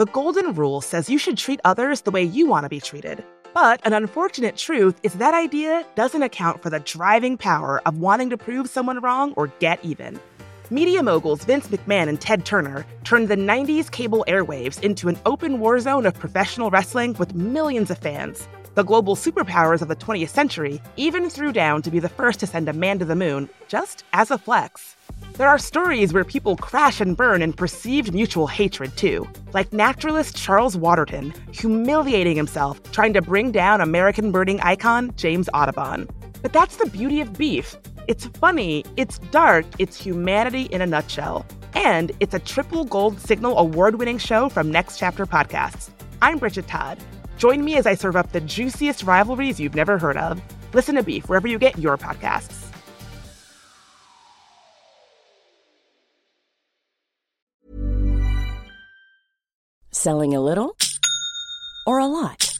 The golden rule says you should treat others the way you want to be treated. But an unfortunate truth is that idea doesn't account for the driving power of wanting to prove someone wrong or get even. Media moguls Vince McMahon and Ted Turner turned the 90s cable airwaves into an open war zone of professional wrestling with millions of fans. The global superpowers of the 20th century even threw down to be the first to send a man to the moon, just as a flex. There are stories where people crash and burn in perceived mutual hatred, too, like naturalist Charles Waterton humiliating himself trying to bring down American birding icon James Audubon. But that's the beauty of beef. It's funny, it's dark, it's humanity in a nutshell. And it's a triple gold signal award winning show from Next Chapter Podcasts. I'm Bridget Todd. Join me as I serve up the juiciest rivalries you've never heard of. Listen to Beef wherever you get your podcasts. Selling a little or a lot?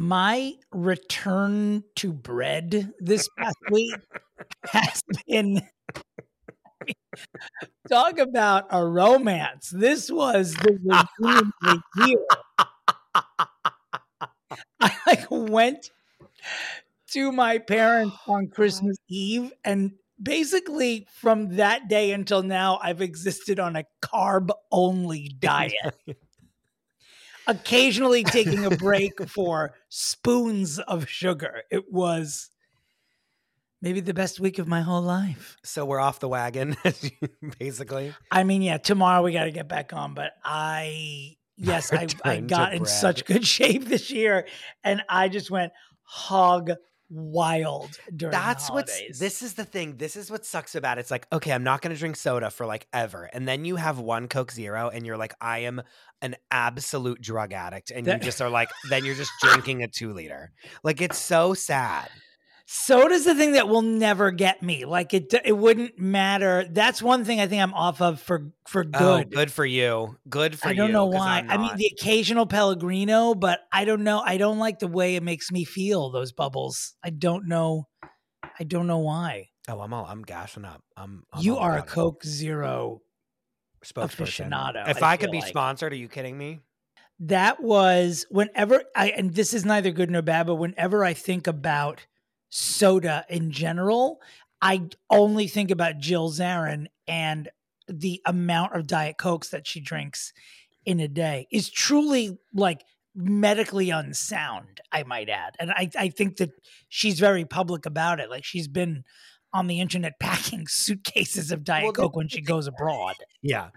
My return to bread this past week has been talk about a romance. This was the redeeming year. I like went to my parents on Christmas Eve and basically from that day until now I've existed on a carb only diet occasionally taking a break for spoons of sugar. It was maybe the best week of my whole life. So we're off the wagon, basically. I mean, yeah, tomorrow we got to get back on, but I, yes, I, I got in bread. such good shape this year and I just went hog wild during That's what's this is the thing. This is what sucks about it. It's like, okay, I'm not gonna drink soda for like ever. And then you have one Coke Zero and you're like, I am an absolute drug addict. And That- you just are like, then you're just drinking a two liter. Like it's so sad. Soda's the thing that will never get me. Like it, it wouldn't matter. That's one thing I think I'm off of for for Oh, good. good for you. Good for you I don't know why. I'm mean, the occasional Pellegrino, but I don't know. I don't like the way it makes me feel. Those bubbles. I don't know. I don't know why. oh, I'm all I'm gashing up. I'm, I'm you are a about it. Coke Zero. spokesperson. aficionado, If I I, could be like. sponsored, are you kidding me? That was whenever I and this is neither good nor bad, but whenever I think about soda in general, I only think about Jill Zarin and the amount of Diet Cokes that she drinks in a day is truly like medically unsound, I might add. And I, I think that she's very public about it. Like she's been on the internet packing suitcases of Diet Well, Coke when she goes abroad. Yeah.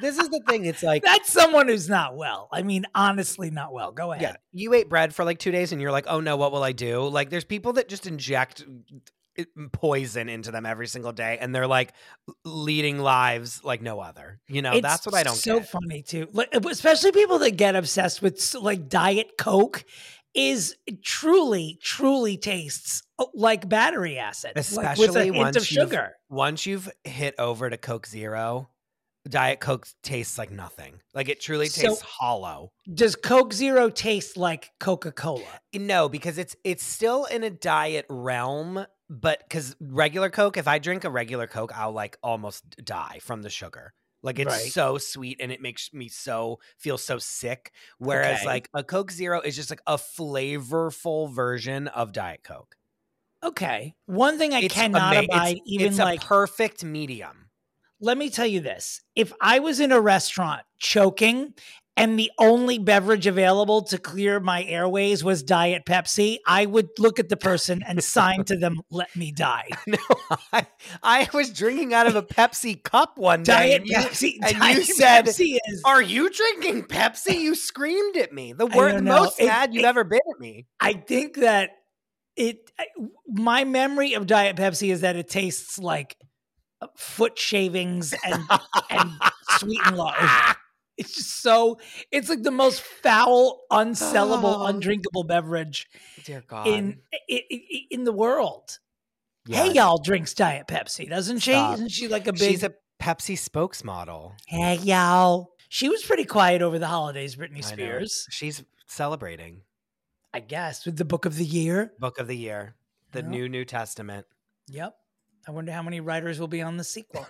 This is the thing. It's like That's someone who's not well. I mean, honestly, not well. Go ahead. Yeah, you ate bread for like two days and you're like, oh no, what will I do? Like, there's people that just inject eh, poison into them every single day and they're like leading lives like no other. You know, It's that's what I don't so get. funny too. Like, especially people that get obsessed with like Diet Coke is truly, truly tastes uh, like battery acid, like, with a Especially hint once of you've- sugar. Once you've hit over to Coke Zero, Diet Coke tastes like nothing. Like it truly So- tastes hollow. Does Coke Zero taste like Coca Cola? No, because it's it's still in a diet realm, but because regular Coke, if I drink a regular Coke, I'll like almost die from the sugar. Like it's Right. so sweet and it makes me so feel so sick. Whereas Okay. like a Coke Zero is just like a flavorful version of Diet Coke. Okay. One thing I It's cannot ama- it's- abide, even it's like a perfect medium. let me tell you this if I was in a restaurant choking and the only beverage available to clear my airways was Diet Pepsi, I would look at the person and sign to them, let me die. No, I, I was drinking out of a Pepsi cup one day. Diet and you, Pepsi. and you said, Pepsi is. Are you drinking Pepsi? You screamed at me. The word, most It- mad you've it- ever been at me. I think that it, my memory of Diet Pepsi is that it tastes like uh, foot shavings and, and sweet and low. It's just so, it's like the most foul, unsellable, Oh. undrinkable beverage Dear God. in i- i- i- in the world. Hey y'all drinks Diet Pepsi, doesn't she? Stop. Isn't she like a big She's a Pepsi spokesmodel. Hey y'all? She was pretty quiet over the holidays, Britney Spears. She's celebrating I, guess with the book of the year. Book of the Year, the Yeah. new New Testament. Yep. I wonder how many writers will be on the sequel.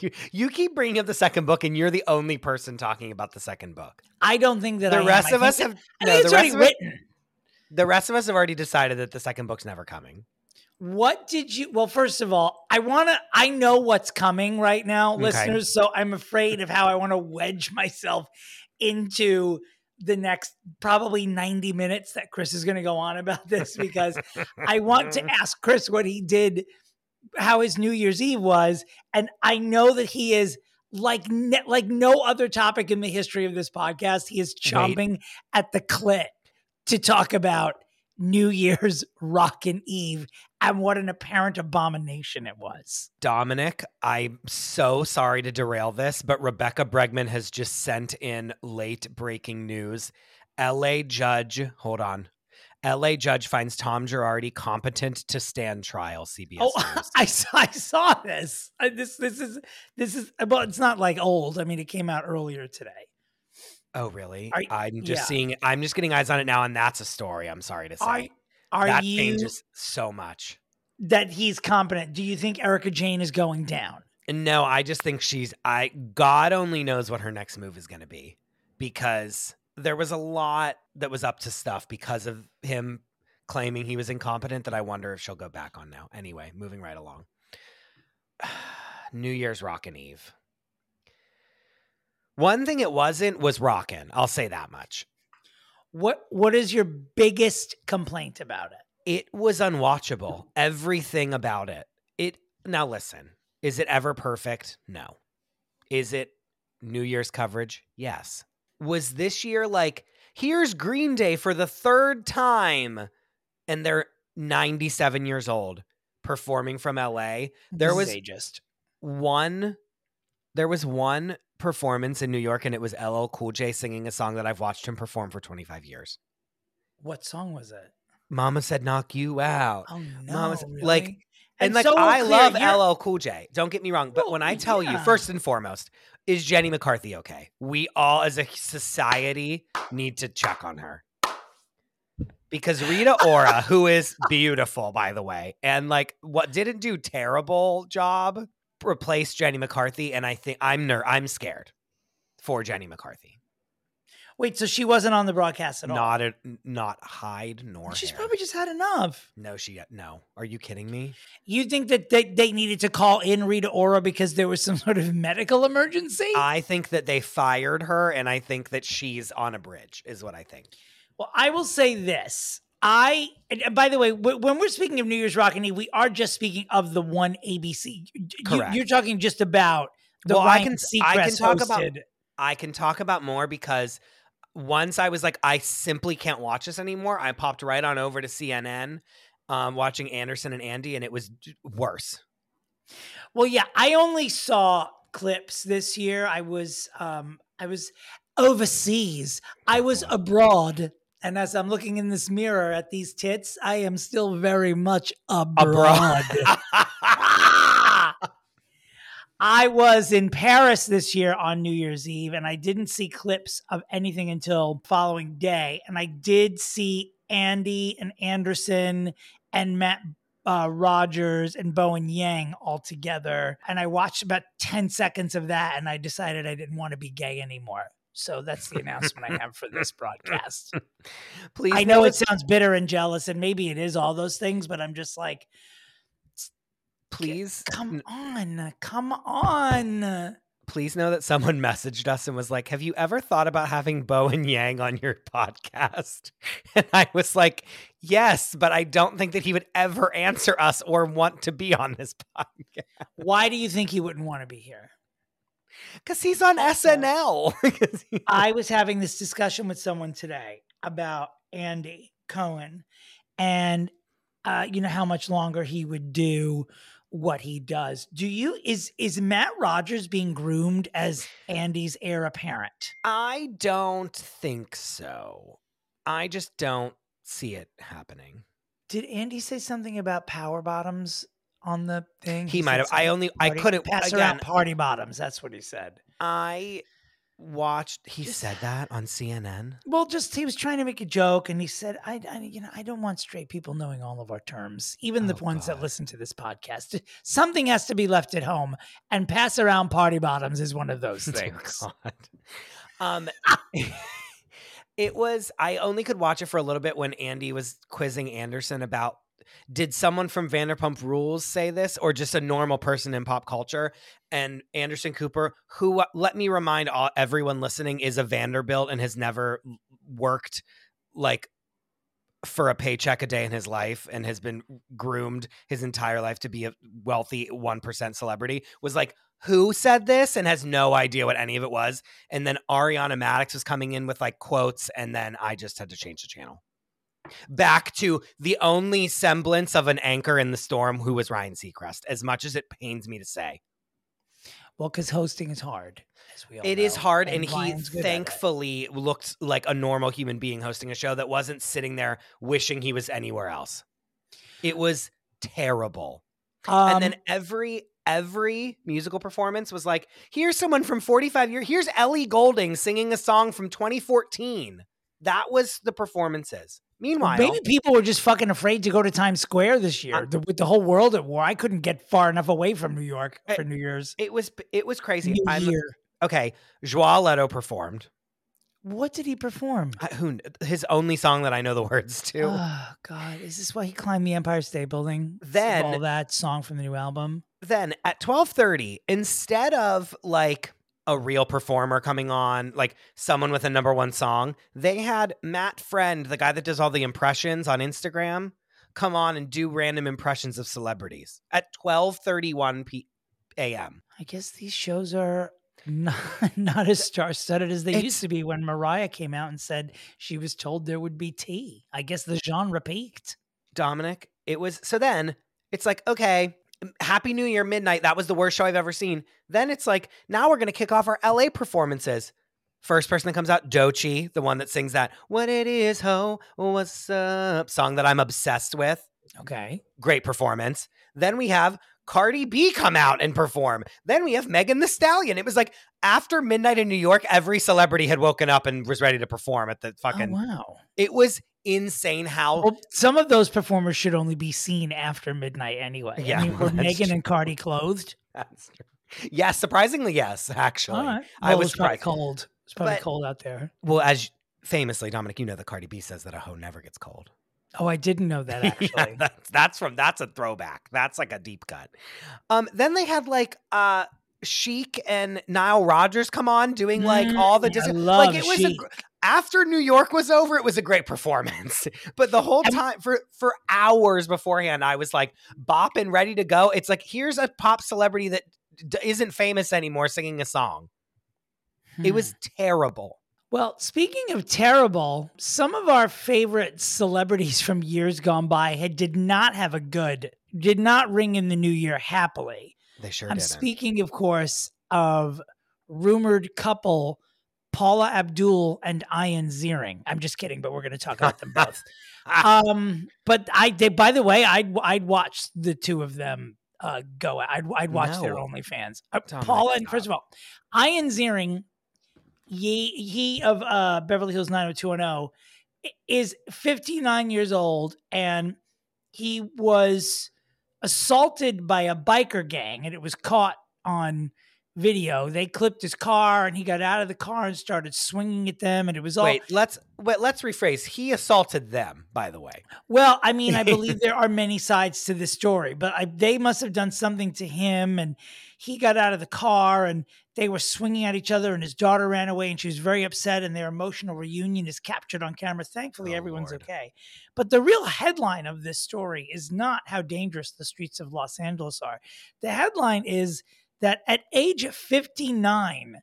you, you keep bringing up the second book, and you're the only person talking about the second book. I don't think that The am. rest I of us that- have I no. The rest of us, written. the rest of us have already decided that the second book's never coming. What did you? Well, first of all, I want to. I know what's coming right now, Okay. listeners. So I'm afraid of how I want to wedge myself into the next probably 90 minutes that Chris is going to go on about this because I want to ask Chris what he did, how his New Year's Eve was, and I know that he is like ne- like no other topic in the history of this podcast. He is Wait. chomping at the clit to talk about New Year's Rockin' Eve and what an apparent abomination it was. Dominic, I'm so sorry to derail this, but Rebecca Bregman has just sent in late breaking news. LA judge, hold on. LA judge finds Tom Girardi competent to stand trial. CBS Oh, I saw, I saw this. I, this this is this is uh, well, it's not like old. I mean, it came out earlier today. Oh, really? Are- I'm just yeah. seeing. I'm just getting eyes on it now, and that's a story. I'm sorry to say. Are are that you changes so much. that he's competent? Do you think Erika Jayne is going down? No, I just think she's. I God only knows what her next move is going to be, because there was a lot that was up to stuff because of him claiming he was incompetent. That I wonder if she'll go back on now. Anyway, moving right along. New Year's Rockin' Eve. One thing it wasn't was rockin'. I'll say that much. What what is your biggest complaint about it? it was unwatchable. Everything about it. It now listen. Is it ever perfect? No. Is it New Year's coverage? Yes. Was this year like here's Green Day for the third time and they're 97 years old performing from LA? There was ageist. one there was one performance in New York and it was LL Cool J singing a song that I've watched him perform for 25 years. What song was it? Mama said knock you out. Oh no! Mama's- really? like, and, like so I clear, love you're- LL Cool J. Don't get me wrong, but Well, when I tell you, first and foremost, is Jenny McCarthy okay? We all, as a society, need to check on her because Rita Ora, who is beautiful by the way, and like what didn't do terrible job, replaced Jenny McCarthy, and I think I'm ner- I'm scared for Jenny McCarthy. Wait, so she wasn't on the broadcast at all? Not a, not hide nor She's hair. probably just had enough. no. She got no. Are you kidding me? You think that they, they needed to call in Rita Ora because there was some sort of medical emergency? I think that they fired her, and I think that she's on a bridge, is what I think. well, I will say this. I, and by the way, when we're speaking of New Year's Rockin' Eve, we are just speaking of the one ABC. You, Correct. you're talking just about the Well, I Ryan can- I can Seacrest talk about- I can talk about more because once I was like, I simply can't watch this anymore. I popped right on over to CNN, um, watching Anderson and Andy, and it was worse. Well, yeah, I only saw clips this year. I was um I was overseas. I was abroad. And as I'm looking in this mirror at these tits, I am still very much abroad. I was in Paris this year on New Year's Eve, and I didn't see clips of anything until following day. And I did see Andy and Anderson and Matt uh, Rogers and Bowen Yang all together. And I watched about 10 seconds of that, and I decided I didn't want to be gay anymore. So that's the announcement I have for this broadcast. Please, I know it sounds bitter and jealous, and maybe it is all those things, but I'm just like, Please, come on, come on. please know that someone messaged us and was like, "Have you ever thought about having Bowen Yang on your podcast?" And I was like, "Yes, but I don't think that he would ever answer us or want to be on this podcast Why do you think he wouldn't want to be here? because he's on SNL." I was having this discussion with someone today about Andy Cohen and uh, you know how much longer he would do what he does. Do you is is Matt Rogers being groomed as Andy's heir apparent? I don't think so. I just don't see it happening. Did Andy say something about power bottoms on the thing? He said might have. I only. I couldn't. pass again, around party bottoms. That's what he said. I watched. He said that on CNN. Well, just he was trying to make a joke, and he said, "I, I you know, I don't want straight people knowing all of our terms, even the Oh, ones that listen to this podcast. Something has to be left at home, and pass around party bottoms is one of those things." God. Um, it was. I only could watch it for a little bit when Andy was quizzing Anderson about. Did someone from Vanderpump Rules say this, or just a normal person in pop culture? And Anderson Cooper, who uh, let me remind all, everyone listening, is a Vanderbilt and has never worked like for a paycheck a day in his life and has been groomed his entire life to be a wealthy 1% celebrity was like who said this? and has no idea what any of it was. And then ariana madix was coming in with like quotes and then i just had to change the channel back to the only semblance of an anchor in the storm who was ryan seacrest as much as it pains me to say. Well, because hosting is hard, as we all it is know, hard and, he at it. thankfully looked like a normal human being hosting a show that wasn't sitting there wishing he was anywhere else. It was terrible. And Um, then every every musical performance was like here's someone from 45 years here's ellie goulding singing a song from 2014 that was the performances meanwhile Maybe people were just fucking afraid to go to Times Square this year. The- with the whole world at war, I couldn't get far enough away from New York Uh, for New Year's. it was it was crazy New I'm- Year. okay jared leto performed What did he perform? I- who his only song that i know the words to Oh God! Is this why he climbed the Empire State Building? Then- all that song from the new album. then at 12:30 instead of like a real performer coming on like someone with a number 1 song they had Matt Friend the guy that does all the impressions on Instagram come on and do random impressions of celebrities at 12:31 p- a.m. I guess these shows are not, not as star-studded as they It's- used to be. When Mariah came out and said she was told there would be tea, I guess the genre peaked. Dominic it was so then it's like okay happy new year midnight that was the worst show I've ever seen then it's like now we're going to kick off our LA performances First person that comes out, Doechii, the one that sings that "What It Is, Ho, What's Up" song that I'm obsessed with. Okay. Great performance. Then we have Cardi B come out and perform. Then we have Megan Thee Stallion. It was like after midnight in New York, every celebrity had woken up and was ready to perform at the oh, fucking. Oh, wow. It was insane how. Well, some of those performers should only be seen after midnight anyway. Yeah, I mean, were Megan true. and Cardi clothed? That's true. Yes, surprisingly, yes. Actually, All right. I Well, was it was probably surprised. cold. It's probably But- cold out there. Well, as famously, Dominic, you know that Cardi B says that a hoe never gets cold. Oh, I didn't know that actually. yeah, that's that's from that's a throwback. That's like a deep cut. Um, then they had like uh Chic and Nile Rodgers come on doing like Mm, all the I Disney. love like it was a, Chic. gr- after New York was over, it was a great performance. But the whole time, for for hours beforehand, I was like bopping, ready to go. It's like here's a pop celebrity that d- isn't famous anymore singing a song. It was terrible. Well, speaking of terrible, some of our favorite celebrities from years gone by had did not have a good, did not ring in the new year happily. They sure I'm didn't. speaking, of course, of rumored couple Paula Abdul and Ian Ziering. I'm just kidding, but we're going to talk about them both. um, but I, they, by the way, I'd I'd watch the two of them uh, go. I'd I'd watch their No. OnlyFans. Uh, Paula and first of all, Ian Ziering, he he of uh, Beverly Hills 90210 is 59 years old and he was assaulted by a biker gang and it was caught on video. They clipped his car and he got out of the car and started swinging at them and it was all Wait, let's wait, let's rephrase. He assaulted them, by the way. well, I mean, I believe there are many sides to this story, but I, they must have done something to him, and he got out of the car, and they were swinging at each other, and his daughter ran away, and she was very upset, and their emotional reunion is captured on camera. Thankfully, Oh, everyone's Lord. okay. But the real headline of this story is not how dangerous the streets of Los Angeles are. The headline is that at age 59,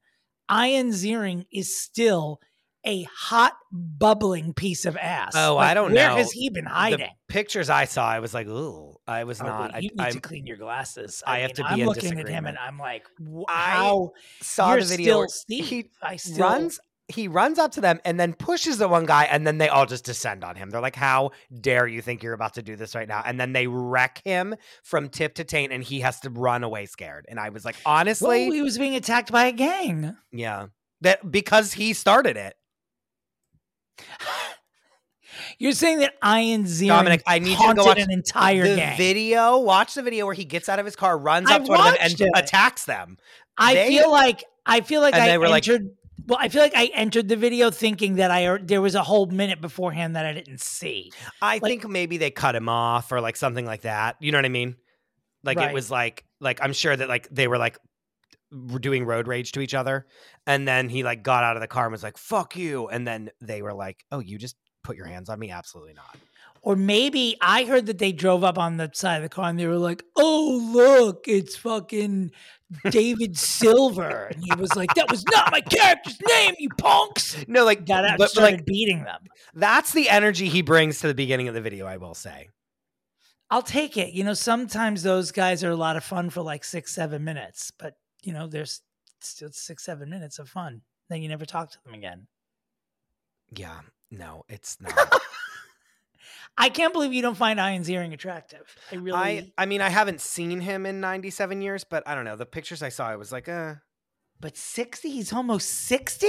Ian Ziering is still a hot, bubbling piece of ass. Oh, Like, I don't where know. Where has he been hiding? The pictures I saw, I was like, ooh, I was Oh, not. wait, I, you need I to clean your glasses. I have mean, to be I'm in looking at him and I'm like, "Wh- I how saw the video. still where Steve. He I still runs. He runs up to them and then pushes the one guy, and then they all just descend on him. They're like, "How dare you think you're about to do this right now?" And then they wreck him from tip to taint, and he has to run away scared. And I was like, honestly, Well, he was being attacked by a gang. yeah, that because he started it. You're saying that Ian Ziering Dominic, I need you to go watch an entire the gang. video. Watch the video where he gets out of his car, runs I up to one of them, and it. attacks them. I they- feel like I feel like I were like- entered. well, I feel like I entered the video thinking that I er, there was a whole minute beforehand that I didn't see. I Like- think maybe they cut him off or like something like that. You know what I mean? Like Right. it was like like I'm sure that like they were like doing road rage to each other, and then he like got out of the car and was like "fuck you," and then they were like, "Oh, you just put your hands on me?" Absolutely not. Or maybe I heard that they drove up on the side of the car and they were like, "Oh, look, it's fucking David Silver," and he was like, "That was not my character's name, you punks!" No, like Got out but, started like beating them. that's the energy he brings to the beginning of the video. I will say. I'll take it. You know, sometimes those guys are a lot of fun for like six, seven minutes, but you know, there's still six, seven minutes of fun. Then you never talk to them again. Yeah, no, it's not. I can't believe you don't find Ian Ziering attractive. I really. I I mean I haven't seen him in 97 years, but I don't know. The pictures I saw, I was like, uh. but 60? He's almost 60?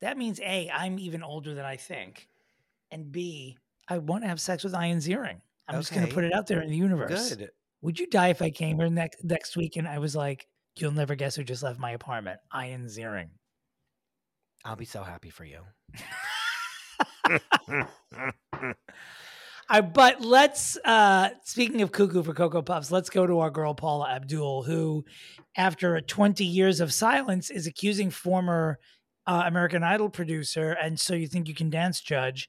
That means A, I'm even older than I think. And B, I want to have sex with Ian Ziering. I'm just going to put it out there in the universe. Good. Would you die if I came here next next week and I was like, "You'll never guess who just left my apartment"? Ian Ziering. I'll be so happy for you. I, but let's uh speaking of cuckoo for cocoa puffs let's go to our girl paula abdul who after 20 years of silence is accusing former uh, american idol producer and so you think you can dance judge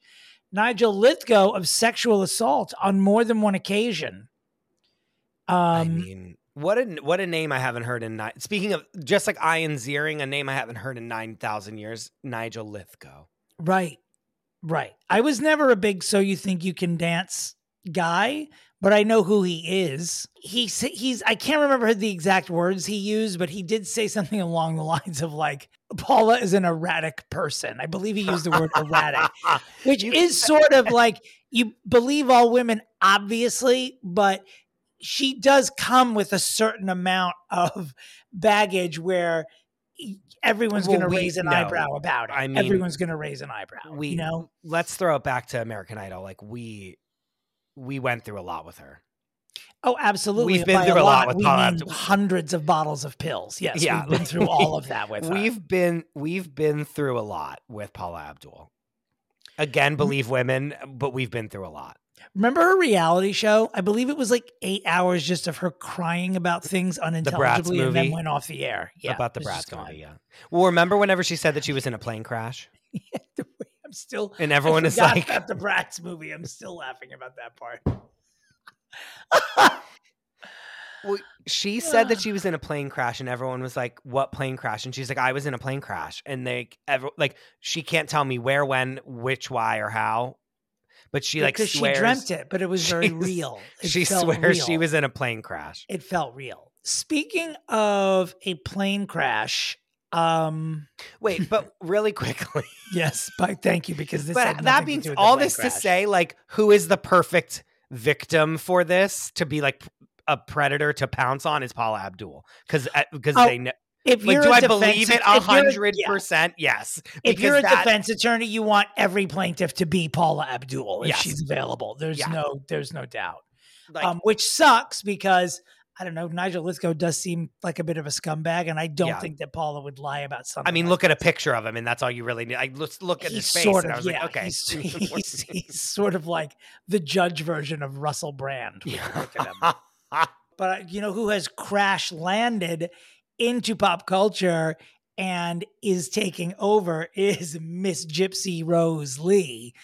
nigel lythgoe of sexual assault on more than one occasion um I mean, what a what a name I haven't heard in nine. Speaking of just like Ian Ziering, a name I haven't heard in nine thousand years. Nigel Lythgoe. Right. Right. I was never a big so you think you can dance guy, but I know who he is. He's he's I can't remember the exact words he used, but he did say something along the lines of like Paula is an erratic person. I believe he used the word erratic, which is sort of like you believe all women obviously, but she does come with a certain amount of baggage where everyone's Well, going to raise an no. eyebrow about it. I mean, everyone's going to raise an eyebrow. We you know, let's throw it back to American Idol. Like we we went through a lot with her. oh, absolutely. We've been By through a lot with we Paula hundreds of bottles of pills. Yes, Yeah. we've been through all of that with her. We've been we've been through a lot with Paula Abdul. Again, believe women, but we've been through a lot. Remember her reality show? I believe it was like eight hours just of her crying about things unintelligibly and then went off the air. Yeah, about the Bratz movie. Yeah. Well, remember whenever she said that she was in a plane crash, I'm still and everyone is like, about the Bratz movie. I'm still laughing about that part. Well, she said that she was in a plane crash, and everyone was like, "What plane crash?" And she's like, "I was in a plane crash," and they ever like she can't tell me where, when, which, why, or how, but she like because swears she dreamt it, but it was very real. It she swears she was in a plane crash. It felt real. Speaking of a plane crash, um, Wait, but really quickly, yes, but thank you because this. but that means all this to say, like, who is the perfect victim for this to be like a predator to pounce on is Paula Abdul because because Oh, they know. If Like, you're do I believe it a hundred yeah. percent? Yes. If you're a that- defense attorney, you want every plaintiff to be Paula Abdul if Yes. she's available. There's Yeah. no, there's no doubt. like, um, which sucks because I don't know. Nigel Lythgoe does seem like a bit of a scumbag, and I don't Yeah. think that Paula would lie about something. I mean, like look at a picture of him, and that's all you really need. Like, let's look at He's his face, sort and I of was yeah. like, okay, He's, he's, he's sort of like the judge version of Russell Brand. when but you know who has crash landed into pop culture and is taking over is Miss Gypsy Rose Lee.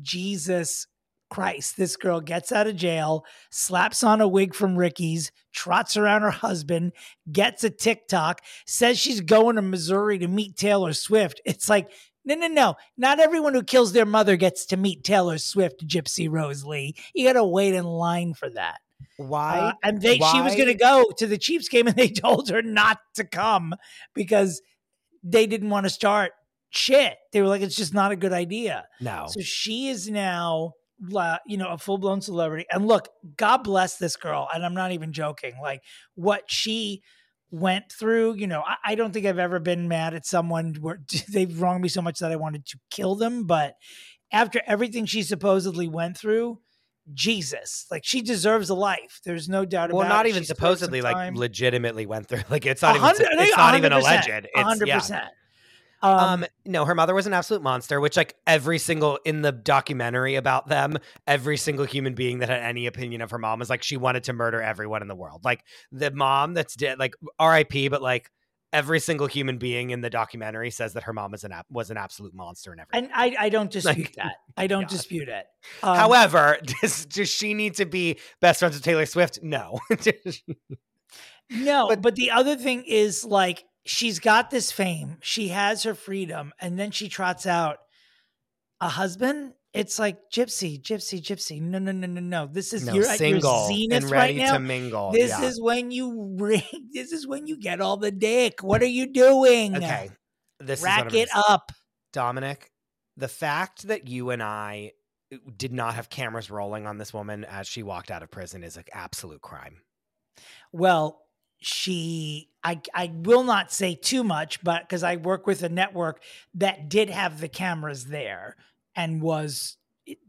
Jesus Christ, this girl gets out of jail, slaps on a wig from Ricky's, trots around her husband, gets a TikTok, says she's going to Missouri to meet Taylor Swift. It's like, no, no, no. Not everyone who kills their mother gets to meet Taylor Swift, Gypsy Rose Lee. You got to wait in line for that. Why? Uh, and they she was going to go to the Chiefs game, and they told her not to come because they didn't want to start shit. They were like, it's just not a good idea. no. So she is now, you know, a full blown celebrity. And look, God bless this girl. And I'm not even joking. Like what she went through, you know, I, I don't think I've ever been mad at someone where they've wronged me so much that I wanted to kill them. But after everything she supposedly went through, Jesus, like she deserves a life. There's no doubt Well, about not it. even She's served supposedly, like legitimately went through. Like it's not even. hundred- I think It's not even 100%, alleged. It's hundred yeah. percent. Um, no, her mother was an absolute monster, which like every single in the documentary about them, every single human being that had any opinion of her mom was like she wanted to murder everyone in the world. Like the mom that's dead, like R.I.P. But like every single human being in the documentary says that her mom was an ab- was an absolute monster and everything. and I, I don't dispute Like, that. I don't God. dispute it. Um, However, does, does she need to be best friends with Taylor Swift? No. No, But- but, the other thing is like she's got this fame, she has her freedom, and then she trots out a husband. It's like gypsy, gypsy, gypsy. No, no, no, no, no. This is no, you're at your zenith and right now. to mingle. this yeah. is when you ring. This is when you get all the dick. What are you doing? okay. This rack is it up. Dominic, the fact that you and I uh, did not have cameras rolling on this woman as she walked out of prison is an absolute crime. Well, she I I will not say too much, but because I work with a network that did have the cameras there and was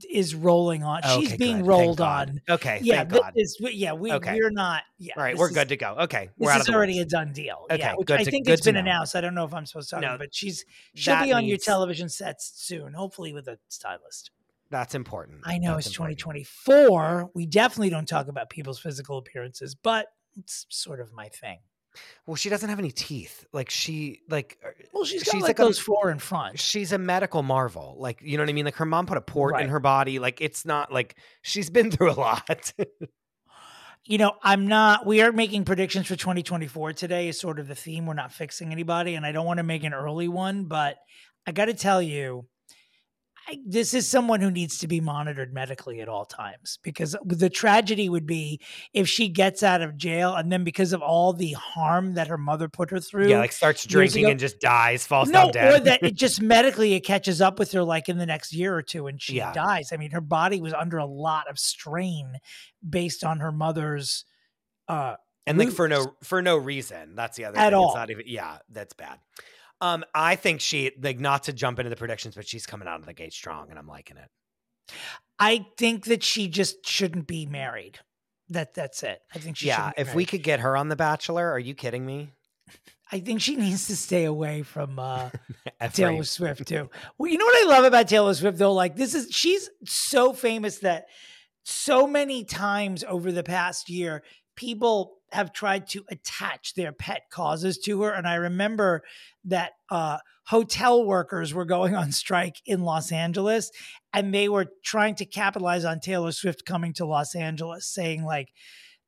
is rolling on. She's being good. Rolled on. Okay, Yeah, thank God. is- yeah, we Okay. we're not. Yeah, All right, we're is- good to go. Okay, we're This out is of already woods. a done deal. Okay, yeah, which good I think good it's to been announced. I don't know if I'm supposed to, you, No, but she's she'll be on your television sets soon, hopefully with a stylist. That's important. I know That's it's important. 2024. We definitely don't talk about people's physical appearances, but it's sort of my thing. Well, she doesn't have any teeth. Like she, like uh, Well, she's got She's like, like a- those four in front. she's a medical marvel. Like you know what I mean? Like her mom put a port in her body. Like it's not like she's been through a lot. you know, I'm not, we are making predictions for 2024 today, is sort of the theme. We're not fixing anybody, and I don't want to make an early one, but I got to tell you, I, this is someone who needs to be monitored medically at all times because the tragedy would be if she gets out of jail and then because of all the harm that her mother put her through. yeah, like starts drinking ago- and just dies, falls no, down dead. or that it just medically it catches up with her like in the next year or two and she Yeah. dies. I mean, her body was under a lot of strain based on her mother's uh and like for no for no reason. That's the other At thing. all. It's not even yeah, that's bad. Um, I think she like not to jump into the predictions, but she's coming out of the gate strong, and I'm liking it. I think that she just shouldn't be married. That that's it. I think she yeah, if we could get her on The Bachelor, are you kidding me? I think she needs to stay away from uh Taylor Swift too. Well, you know what I love about Taylor Swift though? Like this is she's so famous that so many times over the past year, people have tried to attach their pet causes to her. And I remember that uh, hotel workers were going on strike in Los Angeles and they were trying to capitalize on Taylor Swift coming to Los Angeles, saying, like,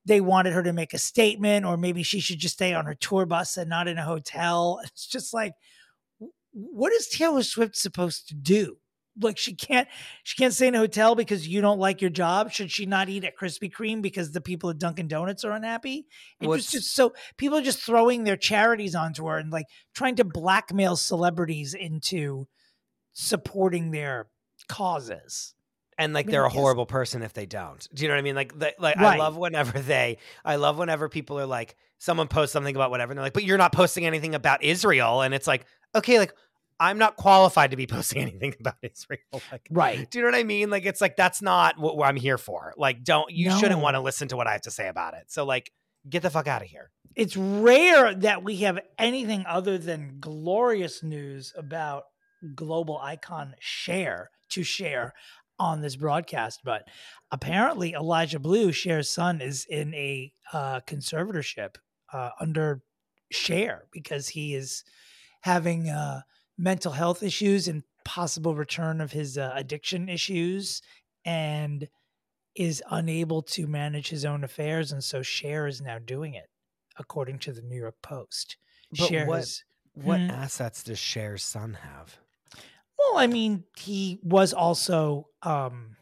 they wanted her to make a statement or maybe she should just stay on her tour bus and not in a hotel. It's just like, what is Taylor Swift supposed to do? Like she can't she can't stay in a hotel because you don't like your job should she not eat at krispy kreme because the people at dunkin donuts are unhappy it was just so people are just throwing their charities onto her and like trying to blackmail celebrities into supporting their causes and like I mean, they're a horrible person if they don't. Do you know what I mean? Like, the, like I love whenever they, I love whenever people are like, someone posts something about whatever, and they're like, but you're not posting anything about Israel, and it's like, okay, like I'm not qualified to be posting anything about Israel. Like, right do you know what I mean? Like, it's like that's not what, I'm here for. Like, don't you shouldn't want to listen to what I have to say about it. So, like, get the fuck out of here. it's rare that we have anything other than glorious news about global icon Cher to share on this broadcast but apparently elijah blue Cher's son is in a uh, conservatorship uh, under Cher because he is having uh, mental health issues and possible return of his uh, addiction issues and is unable to manage his own affairs and so Cher is now doing it according to the New York Post. But Cher what- has- What Hmm. assets does Cher's son have? well, I mean, he was also um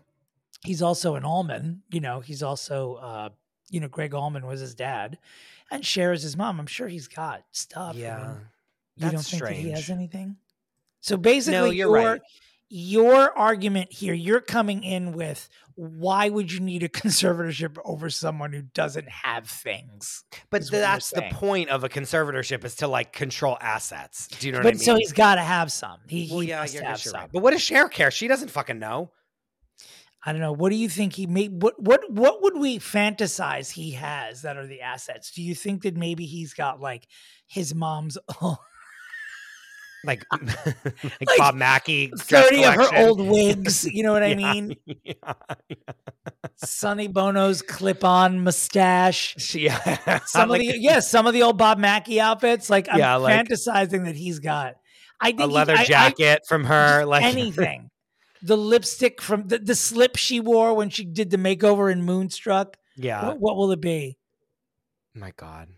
he's also an Allman, you know, he's also uh you know, Gregg Allman was his dad and Cher is his mom. I'm sure he's got stuff. I Yeah, mean, you don't think that he has anything? So basically you're your right. your argument here, you're coming in with why would you need a conservatorship over someone who doesn't have things? But what that's the point of a conservatorship is to like control assets. Do you know what but I mean? so he's got to have some. He, well, he yeah, must have you're some. right. But what does Cher care? She doesn't fucking know. I don't know. What do you think he made? What what what would we fantasize he has that are the assets? Do you think that maybe he's got like his mom's Like, uh, like, Like, Bob Mackie, thirty of her old wigs? You know what I Yeah, mean? yeah, Sonny Bono's clip-on mustache. She, yeah, Some like of the yes, some of the old Bob Mackie outfits. Like I'm Yeah, fantasizing that he's got. I think a he- leather I- I- jacket from her, like anything. the lipstick from the, the slip she wore when she did the makeover in Moonstruck. Yeah, What, what will it be? my God,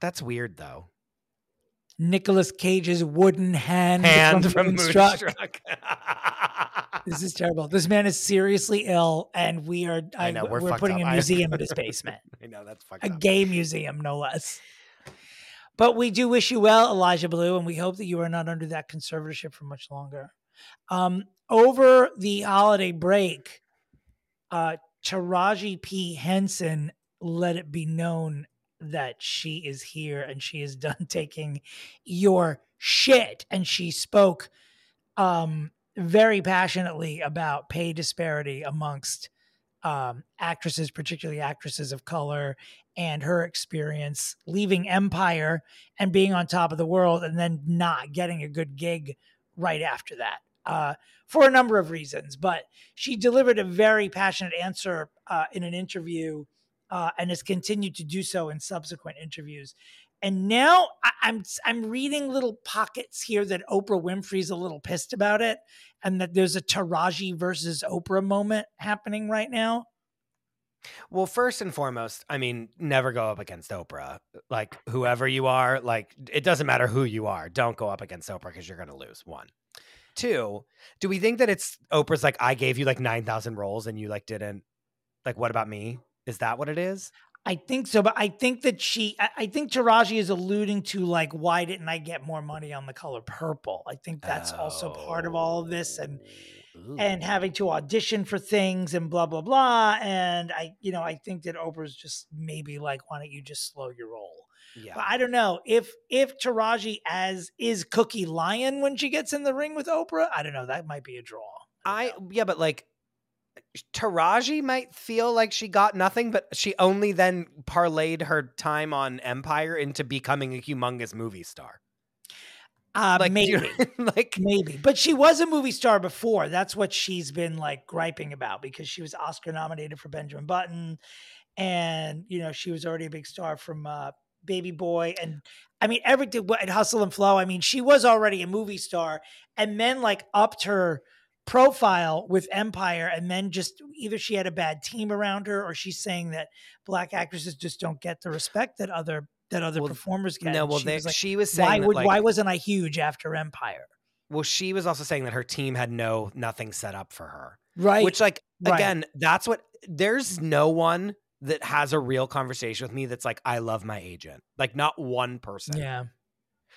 that's weird though. Nicolas Cage's wooden hand, Hand from, from Moonstruck. Moonstruck. This is terrible. This man is seriously ill, and we are. I, I know, we're we're, putting up. a museum in his basement, I know that's fucked a up. gay museum, no less. But we do wish you well, Elijah Blue, and we hope that you are not under that conservatorship for much longer. Um, over the holiday break, uh, Taraji P. Henson let it be known that she is here and she is done taking your shit. And she spoke um, very passionately about pay disparity amongst um, actresses, particularly actresses of color, and her experience leaving Empire and being on top of the world and then not getting a good gig right after that. Uh, for a number of reasons, but she delivered a very passionate answer uh, in an interview uh, and has continued to do so in subsequent interviews. And now I'm I'm reading little pockets here that Oprah Winfrey's a little pissed about it, and that there's a Taraji versus Oprah moment happening right now. Well, first and foremost, I mean, never go up against Oprah. Like whoever you are, like it doesn't matter who you are. Don't go up against Oprah because you're going to lose. One. Two, do we think that it's Oprah's like I gave you like 9,000 roles and you like didn't like what about me? Is that what it is? I think so, but I think that she, I, I think Taraji is alluding to like, why didn't I get more money on the color purple? I think that's also part of all of this, and oh, Ooh. and having to audition for things and blah blah blah. And I, you know, I think that Oprah's just maybe like, why don't you just slow your roll? yeah. But I don't know if if Taraji as is Cookie Lyon when she gets in the ring with Oprah. I don't know. That might be a draw. I don't yeah, but like Taraji might feel like she got nothing, but she only then parlayed her time on Empire into becoming a humongous movie star. Uh, Like, do you- maybe. like Maybe. But she was a movie star before. That's what she's been like griping about because she was Oscar nominated for Benjamin Button. And, you know, she was already a big star from uh, Baby Boy. And I mean, everything what- at Hustle and Flow. I mean, she was already a movie star and men like upped her profile with Empire. And then just either she had a bad team around her or she's saying that black actresses just don't get the respect that other. That other Well, performers get. no, well, she they, was like, she was saying why that, would like, why wasn't I huge after Empire? well, she was also saying that her team had no nothing set up for her. Right. Which, like, Right. again, that's what there's no one that has a real conversation with me that's like, I love my agent. Like, not one person. yeah.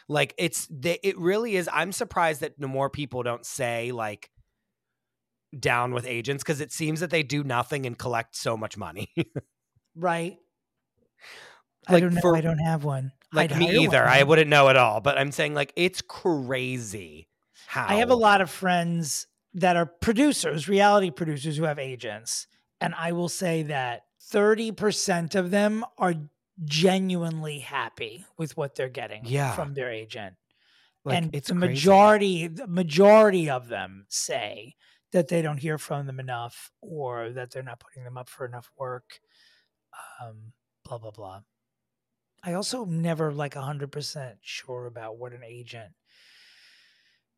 Like, it's they, it really is. I'm surprised that no more people don't say like down with agents because it seems that they do nothing and collect so much money. Right. I don't know. for- I don't have one. like I'd me either. one. I wouldn't know at all. But I'm saying like it's crazy how I have a lot of friends that are producers, reality producers who have agents. And I will say that 30% of them are genuinely happy with what they're getting Yeah. from their agent. Like, and it's the crazy. majority the majority of them say that they don't hear from them enough or that they're not putting them up for enough work um blah blah blah. I also never like 100% sure about what an agent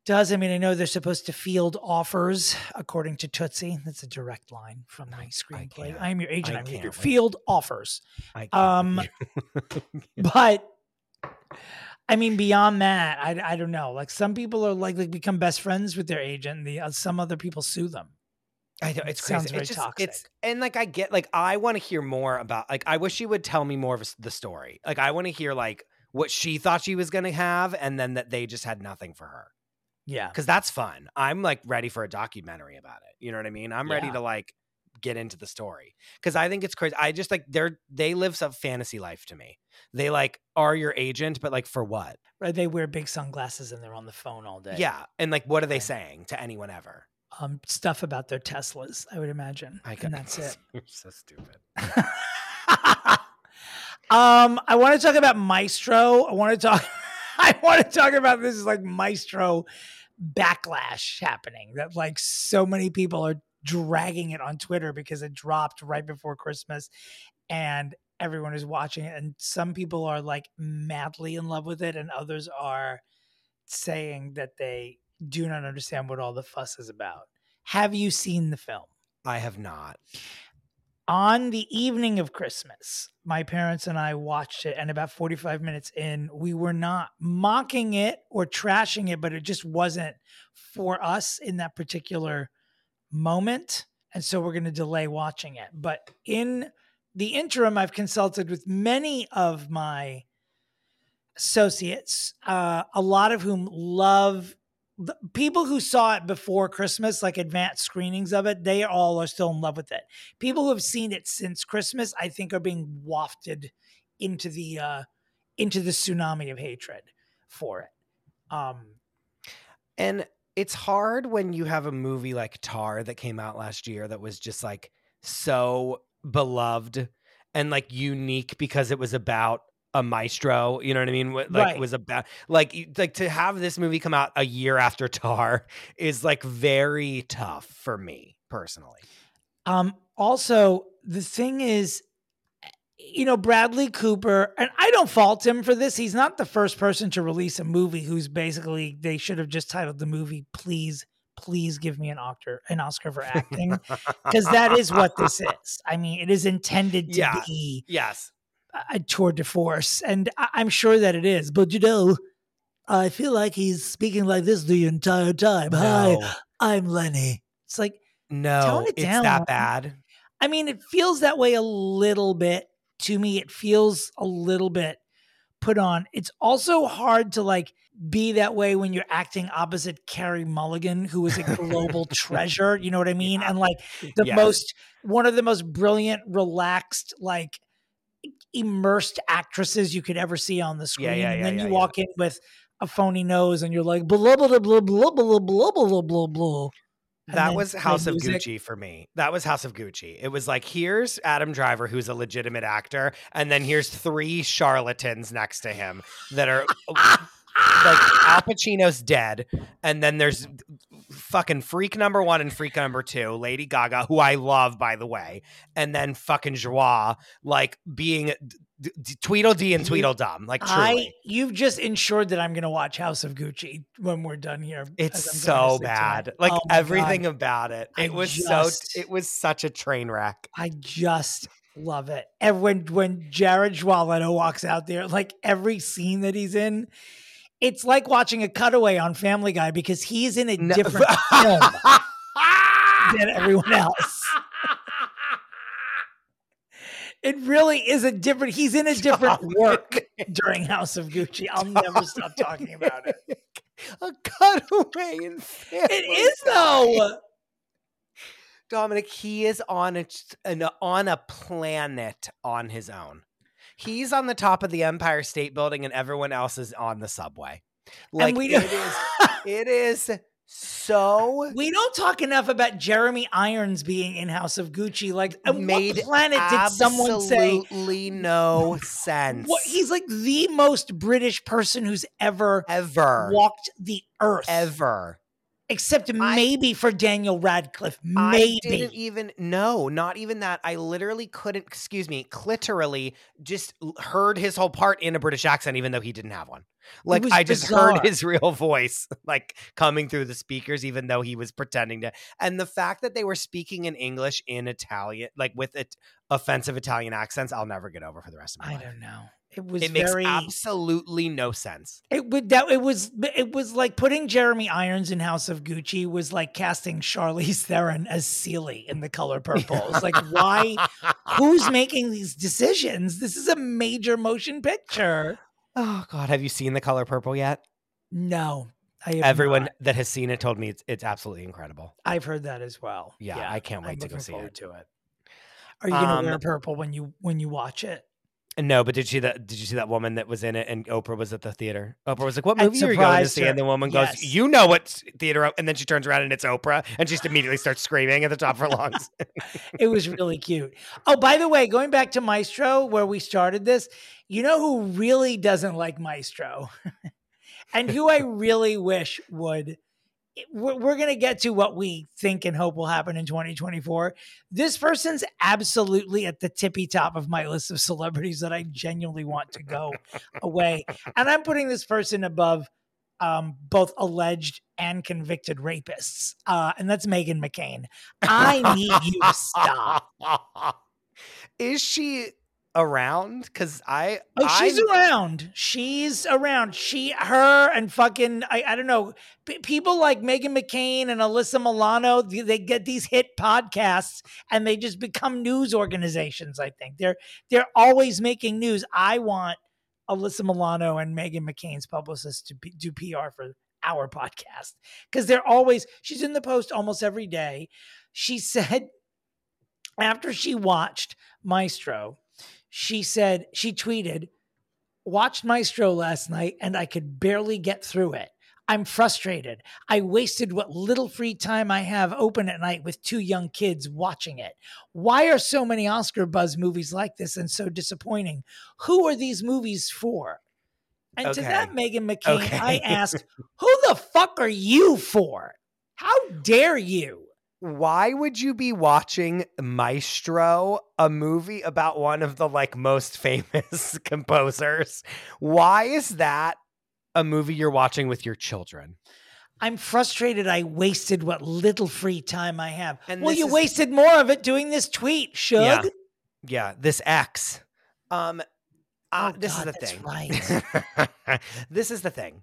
does. I mean i know they're supposed to field offers according to tootsie. That's a direct line from my screenplay. i'm your agent. I i'm here can't to with- field offers. I can't um, but I mean, beyond that, I, I don't know. Like some people are like, like become best friends with their agent, and the uh, some other people sue them. I know It it's sounds crazy. very it's just toxic. it's and like I get like I want to hear more about like I wish you would tell me more of the story. Like I want to hear like what she thought she was going to have and then that they just had nothing for her. Yeah, Cuz that's fun. I'm like ready for a documentary about it. You know what I mean? I'm ready to like get into the story cuz I think it's crazy. I just like they're they live some fantasy life to me. They like are your agent but like for what? right. They wear big sunglasses and they're on the phone all day. Yeah. And like what are they Right. saying to anyone ever? um, stuff about their Teslas. I would imagine, I and that's it. You're so stupid. um, I want to talk about Maestro. I want to talk. I want to talk about this is like Maestro backlash happening. That like so many people are dragging it on Twitter because it dropped right before Christmas, and everyone is watching it. And some people are like madly in love with it, and others are saying that they do not understand what all the fuss is about. Have you seen the film? I have not. on the evening of Christmas, my parents and I watched it, and about 45 minutes in, we were not mocking it or trashing it, but it just wasn't for us in that particular moment. And so we're going to delay watching it. But in the interim, I've consulted with many of my associates, uh, a lot of whom love people who saw it before Christmas, like advanced screenings of it, they all are still in love with it. People who have seen it since Christmas, I think, are being wafted into the uh, into the tsunami of hatred for it. Um, And it's hard when you have a movie like Tar that came out last year that was just like so beloved and like unique because it was about a maestro, you know what I mean? Like Right. was about like like to have this movie come out a year after Tar is like very tough for me personally. Um, also, the thing is, you know, Bradley Cooper, and I don't fault him for this. He's not the first person to release a movie who's basically they should have just titled the movie "Please, Please Give Me an Oscar, an Oscar for Acting," because that is what this is. I mean, it is intended to Yeah. be Yes. a tour de force, and I- I'm sure that it is. But you know, I feel like he's speaking like this the entire time. Hi, I'm Lenny. It's like No, Tone it it's down, that bad. I mean, it feels that way a little bit to me. It feels a little bit put on. It's also hard to like be that way when you're acting opposite Carey Mulligan, who is a global treasure. You know what I mean? And like the Yes. most, one of the most brilliant, relaxed, like immersed actresses you could ever see on the screen. Yeah, yeah, and then yeah, you yeah. walk in with a phony nose and you're like, blah, blah, blah, blah, blah, blah, blah, blah, blah, blah. And that was House of music. Gucci for me. That was House of Gucci. It was like here's Adam Driver, who's a legitimate actor, and then here's three charlatans next to him that are uh, like Al Pacino's dead, and then there's fucking freak number one and freak number two, Lady Gaga, who I love by the way, and then fucking Joie, like being d- d- Tweedledee and Tweedledum, like truly. I you've just ensured that I'm going to watch House of Gucci when we're done here. It's as I'm going to so bad. tonight. like Oh everything God. about it. I It was just- so. It was such a train wreck. I just love it. And when when Jared Schwaleto walks out there, like every scene that he's in, it's like watching a cutaway on Family Guy because he's in a No- different film than everyone else. It really is a different. He's in a different work during House of Gucci. I'll never stop talking about it. a cutaway in It is though. Dominick, he is on a an, on a planet on his own. He's on the top of the Empire State Building, and everyone else is on the subway. Like we it do- is, it is so We don't talk enough about Jeremy Irons being in House of Gucci. Like, made what planet did someone say absolutely no sense. what? He's like the most British person who's ever ever, walked the earth, ever. Except maybe for Daniel Radcliffe. Maybe I didn't even no, not even that. I literally couldn't. Excuse me, literally just heard his whole part in a British accent, even though he didn't have one. Like I just bizarre. heard his real voice, like coming through the speakers, even though he was pretending to. And the fact that they were speaking in English in Italian, like with it offensive Italian accents, I'll never get over for the rest of my I life. I don't know. It was It makes very. absolutely no sense. It would that it was it was like putting Jeremy Irons in House of Gucci was like casting Charlize Theron as Celie in The Color Purple. It's like why? Who's making these decisions? This is a major motion picture. Oh God, have you seen the color purple yet? No, Everyone not. that has seen it told me it's it's absolutely incredible. I've heard that as well. Yeah, I can't wait I'm to go see it. To it. Are you gonna Um, wear purple when you when you watch it? No, but did she that did you see that woman that was in it and Oprah was at the theater? Oprah was like, "What movie are you going to see?" her. And the woman Yes. goes, "You know what theater?" And then she turns around and it's Oprah, and she just immediately starts screaming at the top of her lungs. It was really cute. Oh, by the way, going back to Maestro, where we started this, you know who really doesn't like Maestro, and who I really wish would. We're, we're going to get to what we think and hope will happen in 2024. This person's absolutely at the tippy top of my list of celebrities that I genuinely want to go away. And I'm putting this person above um, both alleged and convicted rapists. Uh, and that's Meghan McCain. I need you to stop. Is she around? Because I, Oh, she's I'm- around. She's around. She, her, and fucking, I, I don't know. P- people like Meghan McCain and Alyssa Milano, they, they get these hit podcasts and they just become news organizations. I think they're they're always making news. I want Alyssa Milano and Meghan McCain's publicist to be, do PR for our podcast because they're always. She's in the post almost every day. She said after she watched Maestro, she said she tweeted, "Watched Maestro last night and I could barely get through it. I'm frustrated. I wasted what little free time I have open at night with two young kids watching it. Why are so many Oscar buzz movies like this and so disappointing? Who are these movies for?" And to that Meghan McCain, I Okay. asked, "Who the fuck are you for? How dare you?" Why would you be watching Maestro, a movie about one of the like most famous composers? Why is that a movie you're watching with your children? I'm frustrated I wasted what little free time I have. And well, you is- wasted more of it doing this tweet, Shug. Yeah. Yeah, this X. Um uh, Oh, this God, is the thing. Right. this is the thing.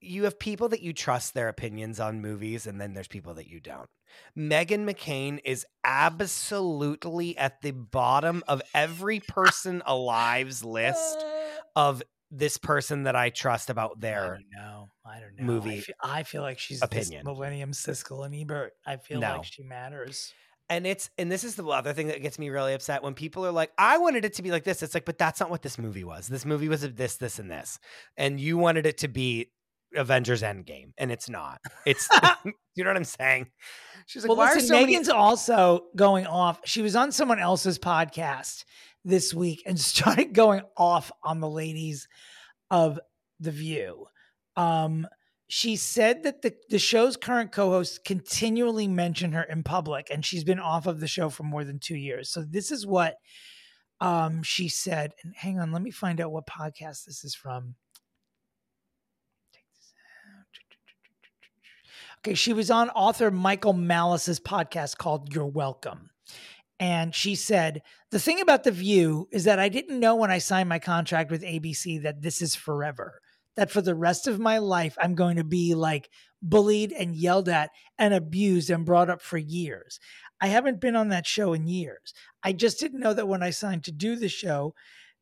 You have people that you trust their opinions on movies, and then there's people that you don't. Meghan McCain is absolutely at the bottom of every person alive's list of this person that I trust about their don't know. I don't know. movie I feel, I feel like she's opinion. Millennium Siskel and Ebert. I feel No. like she matters. And it's and this is the other thing that gets me really upset when people are like, I wanted it to be like this. It's like, but that's not what this movie was. This movie was this, this, and this. And you wanted it to be Avengers Endgame, and it's not. It's you know what I'm saying? She's like, well, why listen, are so many Meghan's also going off. She was on someone else's podcast this week and started going off on the ladies of The View. Um, she said that the, the show's current co-hosts continually mention her in public and she's been off of the show for more than two years so this is what um, she said and hang on let me find out what podcast this is from okay she was on author michael malice's podcast called you're welcome and she said the thing about the view is that i didn't know when i signed my contract with abc that this is forever that for the rest of my life, I'm going to be like bullied and yelled at and abused and brought up for years. I haven't been on that show in years. I just didn't know that when I signed to do the show,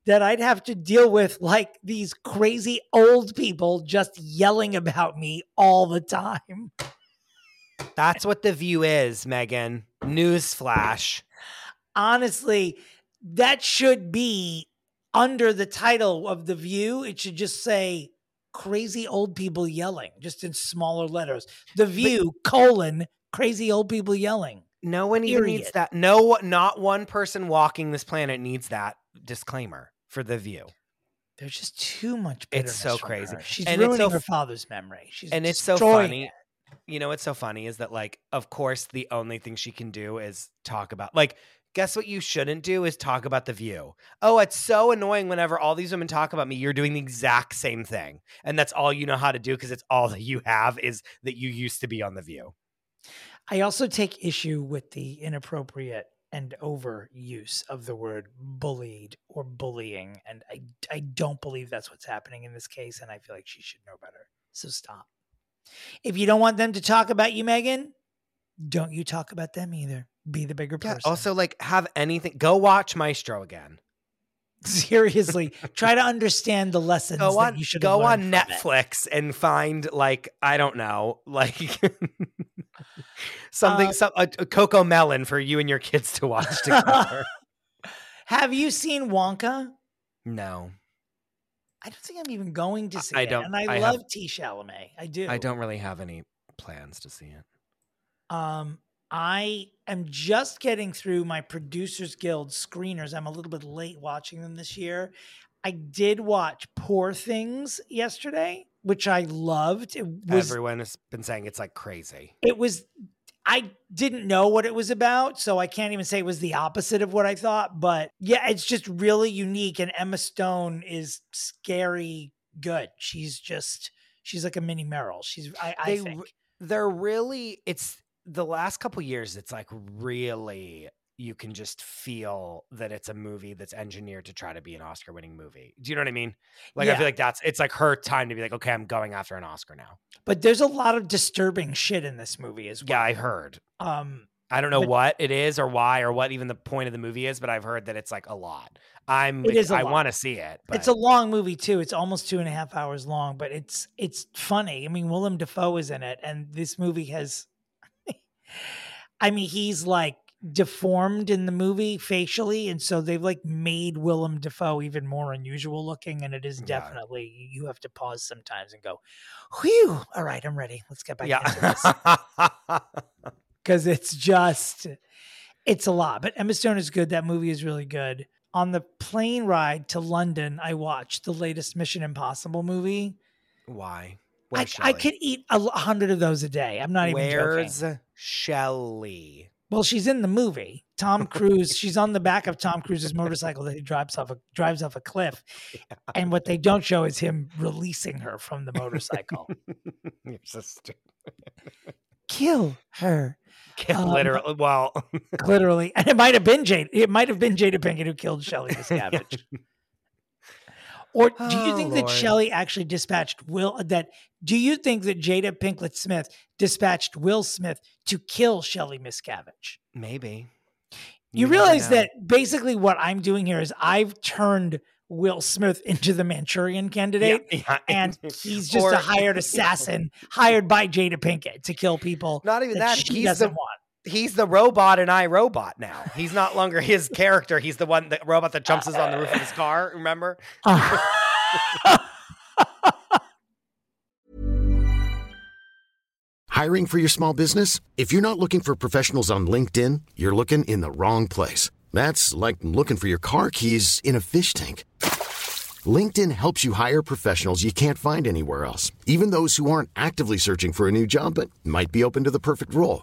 that I'd have to deal with like these crazy old people just yelling about me all the time. That's what the view is, Meghan. Newsflash. Honestly, that should be under the title of the view. It should just say crazy old people yelling, just in smaller letters. The View but, colon crazy old people yelling. No one even needs that. No, not one person walking this planet needs that disclaimer for the View. There's just too much. It's so crazy. Her. She's and ruining so, her father's memory. She's and it's so funny. It. You know what's so funny is that like, of course, the only thing she can do is talk about like guess what you shouldn't do is talk about the view. Oh, it's so annoying whenever all these women talk about me. You're doing the exact same thing. And that's all you know how to do because it's all that you have is that you used to be on the view. I also take issue with the inappropriate and overuse of the word bullied or bullying. And I, I don't believe that's what's happening in this case. And I feel like she should know better. So stop. If you don't want them to talk about you, Meghan, don't you talk about them either. Be the bigger person. Yeah, also, like, have anything. Go watch Maestro again. Seriously, try to understand the lessons go on, you should go on Netflix and find like I don't know, like something, uh, some a, a CoComelon for you and your kids to watch together. have you seen Wonka? No. I don't think I'm even going to see I it. Don't, and I, I love have, T. Chalamet. I do. I don't really have any plans to see it. Um, I am just getting through my Producers Guild screeners. I'm a little bit late watching them this year. I did watch Poor Things yesterday, which I loved. It was, Everyone has been saying it's like crazy. It was I didn't know what it was about, so I can't even say it was the opposite of what I thought. But yeah, it's just really unique. And Emma Stone is scary good. She's just she's like a mini Meryl. She's I, I they, think they're really it's the last couple years, it's like really you can just feel that it's a movie that's engineered to try to be an Oscar winning movie. Do you know what I mean? Like yeah. I feel like that's it's like her time to be like, okay, I'm going after an Oscar now. But there's a lot of disturbing shit in this movie as well. Yeah, I heard. Um I don't know but, what it is or why or what even the point of the movie is, but I've heard that it's like a lot. I'm it is I want to see it. But. It's a long movie too. It's almost two and a half hours long, but it's it's funny. I mean, Willem Dafoe is in it, and this movie has I mean, he's like deformed in the movie facially, and so they've like made Willem Dafoe even more unusual looking. And it is definitely yeah. you have to pause sometimes and go, "Whew! All right, I'm ready. Let's get back yeah. into this." Because it's just, it's a lot. But Emma Stone is good. That movie is really good. On the plane ride to London, I watched the latest Mission Impossible movie. Why? I, I, could eat a hundred of those a day. I'm not even Where's joking. Shelley? Well, she's in the movie. Tom Cruise. she's on the back of Tom Cruise's motorcycle that he drives off a drives off a cliff, yeah. and what they don't show is him releasing her from the motorcycle. You're so stupid. Kill her. Kill, um, literally. Well, literally, and it might have been Jade. It might have been Jada Pinkett who killed Shelley Miscavige. Or do you oh, think oh, Lord. that Shelley actually dispatched Will? That do you think that Jada Pinkett Smith dispatched Will Smith to kill Shelley Miscavige? Maybe. You, you realize that basically what I'm doing here is I've turned Will Smith into the Manchurian candidate, yeah, yeah. and he's just or, a hired assassin hired by Jada Pinkett to kill people. Not even that, that he doesn't the, want he's the robot and I Robot now. He's not longer his character. He's the one that robot that jumps us on the roof of his car. Remember? Hiring for your small business? If you're not looking for professionals on LinkedIn, you're looking in the wrong place. That's like looking for your car keys in a fish tank. LinkedIn helps you hire professionals you can't find anywhere else, even those who aren't actively searching for a new job but might be open to the perfect role.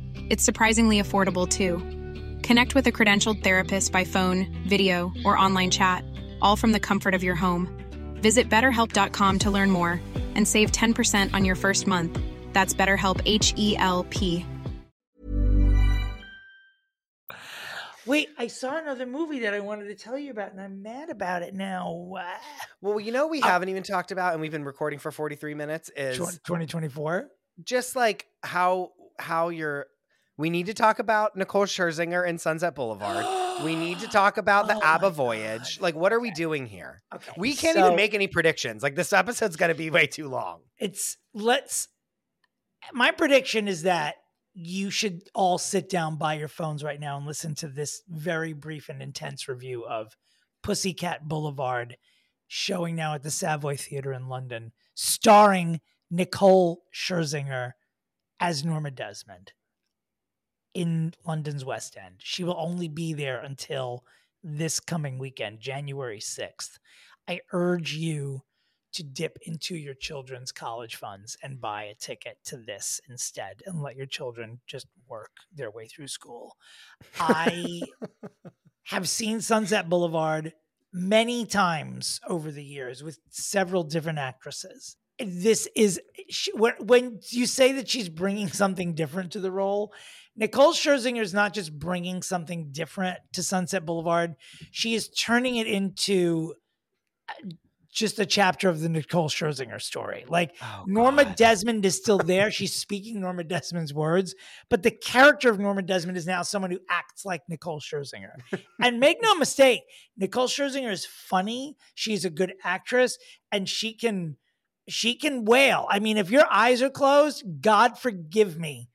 It's surprisingly affordable too. Connect with a credentialed therapist by phone, video, or online chat, all from the comfort of your home. Visit betterhelp.com to learn more and save 10% on your first month. That's BetterHelp H E L P. Wait, I saw another movie that I wanted to tell you about, and I'm mad about it now. Uh, Well, you know, we haven't even talked about, and we've been recording for 43 minutes, is 2024. just like how how you're. We need to talk about Nicole Scherzinger and Sunset Boulevard. we need to talk about the Oh ABBA voyage. God. Like, what are we doing here? Okay, We can't so even make any predictions. Like, this episode's going to be way too long. It's let's. My prediction is that you should all sit down by your phones right now and listen to this very brief and intense review of Pussycat Boulevard, showing now at the Savoy Theatre in London, starring Nicole Scherzinger as Norma Desmond in London's West End. She will only be there until this coming weekend, January 6th. I urge you to dip into your children's college funds and buy a ticket to this instead and let your children just work their way through school. I have seen Sunset Boulevard many times over the years with several different actresses. This is she, when, when you say that she's bringing something different to the role. Nicole Scherzinger is not just bringing something different to Sunset Boulevard; she is turning it into uh, just a chapter of the Nicole Scherzinger story. Like Oh, Norma God. Desmond is still there; she's speaking Norma Desmond's words, but the character of Norma Desmond is now someone who acts like Nicole Scherzinger. and make no mistake, Nicole Scherzinger is funny. She's a good actress, and she can she can wail. I mean, if your eyes are closed, God forgive me.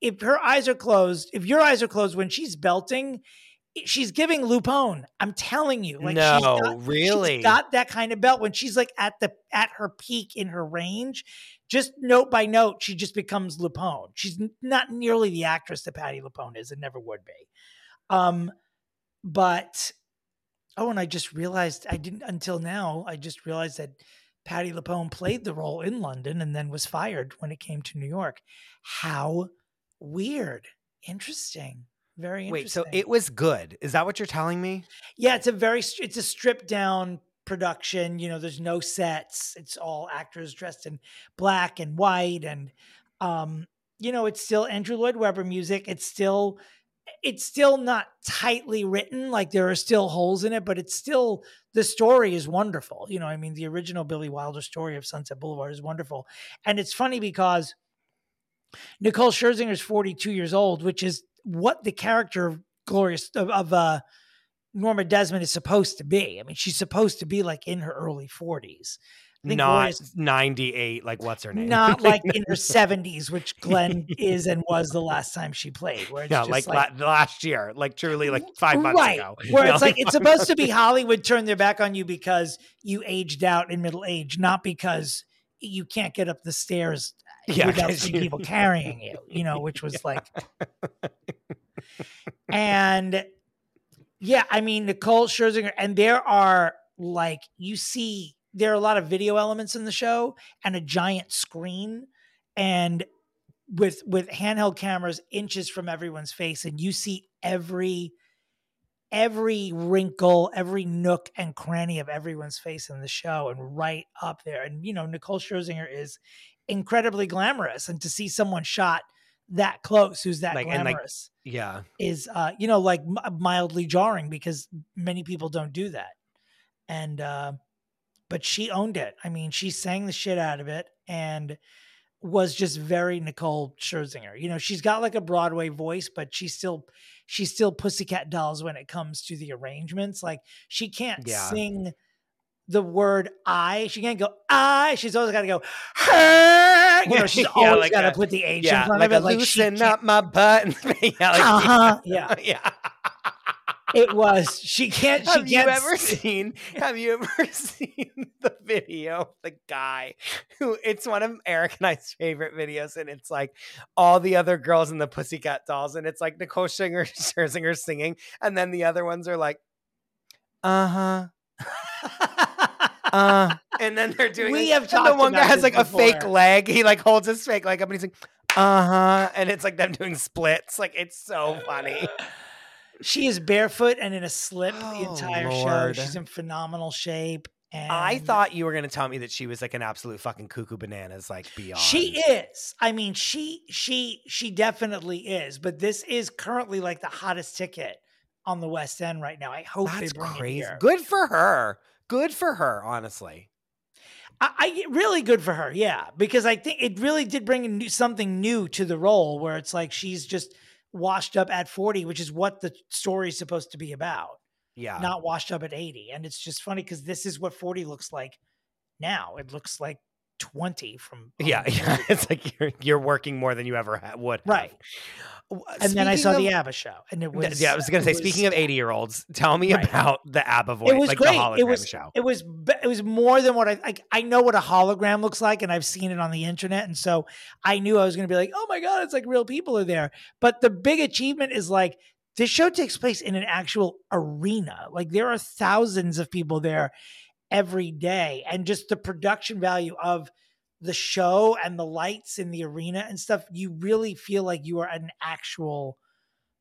If her eyes are closed, if your eyes are closed when she's belting, she's giving Lupone. I'm telling you. Like she's No, got, really? She's got that kind of belt when she's like at the at her peak in her range. Just note by note, she just becomes Lupone. She's not nearly the actress that Patti LuPone is, and never would be. Um, but oh, and I just realized I didn't until now. I just realized that Patti LuPone played the role in London and then was fired when it came to New York. How weird. Interesting. Very interesting. Wait, so it was good. Is that what you're telling me? Yeah, it's a very it's a stripped down production. You know, there's no sets. It's all actors dressed in black and white, and um, you know, it's still Andrew Lloyd Webber music. It's still it's still not tightly written. Like there are still holes in it, but it's still the story is wonderful. You know, I mean, the original Billy Wilder story of Sunset Boulevard is wonderful, and it's funny because Nicole Scherzinger is 42 years old, which is what the character of Glorious of, of uh, Norma Desmond is supposed to be. I mean, she's supposed to be like in her early 40s. Not Glorious- 98. Like, what's her name? not like in her 70s, which Glenn is and was the last time she played. Where it's yeah, just like, like, la- last year, like truly, like mm, five months right, ago. Where No. it's like it's supposed to be Hollywood turned their back on you because you aged out in middle age, not because you can't get up the stairs uh, Yeah, without some you- people carrying you, you know, which was like and yeah, I mean Nicole Scherzinger, and there are like you see there are a lot of video elements in the show and a giant screen and with with handheld cameras inches from everyone's face and you see every every wrinkle every nook and cranny of everyone's face in the show and right up there and you know nicole scherzinger is incredibly glamorous and to see someone shot that close who's that Like, and, like, glamorous yeah. is uh you know like m- mildly jarring because many people don't do that and uh but she owned it i mean she sang the shit out of it and was just very nicole scherzinger you know she's got like a broadway voice but she's still she's still pussycat dolls when it comes to the arrangements like she can't Yeah. sing the word I. She can't go I. She's always got to go her. You know, she's Yeah, always like got to put the H yeah, in front like of it. Like loosen up my butt. yeah, like, Uh-huh, yeah. yeah. It was. She can't. She Have you can't. ever seen? Have you ever seen the video? of The guy who it's one of Eric and I's favorite videos, and it's like all the other girls in the Pussycat Dolls, and it's like Nicole Scherzinger, Scherzinger singing, and then the other ones are like, uh huh, uh, and then they're doing. We have talked the one guy has like a fake leg. He like holds his fake leg up, and he's like, uh huh, and it's like them doing splits. Like it's so funny. She is barefoot and in a slip the Oh, entire Lord. show. She's in phenomenal shape. And I thought you were going to tell me that she was like an absolute fucking cuckoo bananas, like beyond. she is. I mean, she she she definitely is. But this is currently like the hottest ticket on the West End right now. I hope That's they bring crazy. it here. Good for her. Good for her, honestly. I, I really good for her, yeah, because I think it really did bring new, something new to the role, where it's like she's just washed up at forty, which is what the story's supposed to be about. Yeah. not washed up at 80. And it's just funny because this is what 40 looks like now. It looks like 20 from. yeah, yeah. It's like you're you're working more than you ever ha- would. Right. W- uh, And then I saw the ABBA show, and it was. yeah, I was gonna say. it Speaking of eighty-year-olds, tell me Right. about the ABBA voice, it was like great. the hologram it was. show. It was. It was more than what I like. I know what a hologram looks like, and I've seen it on the internet, and so I knew I was to be like, "Oh my god, it's like real people are there." But the big achievement is like this show takes place in an actual arena. Like there are thousands of people there every day, and just the production value of the show and the lights in the arena and stuff, you really feel like you are at an actual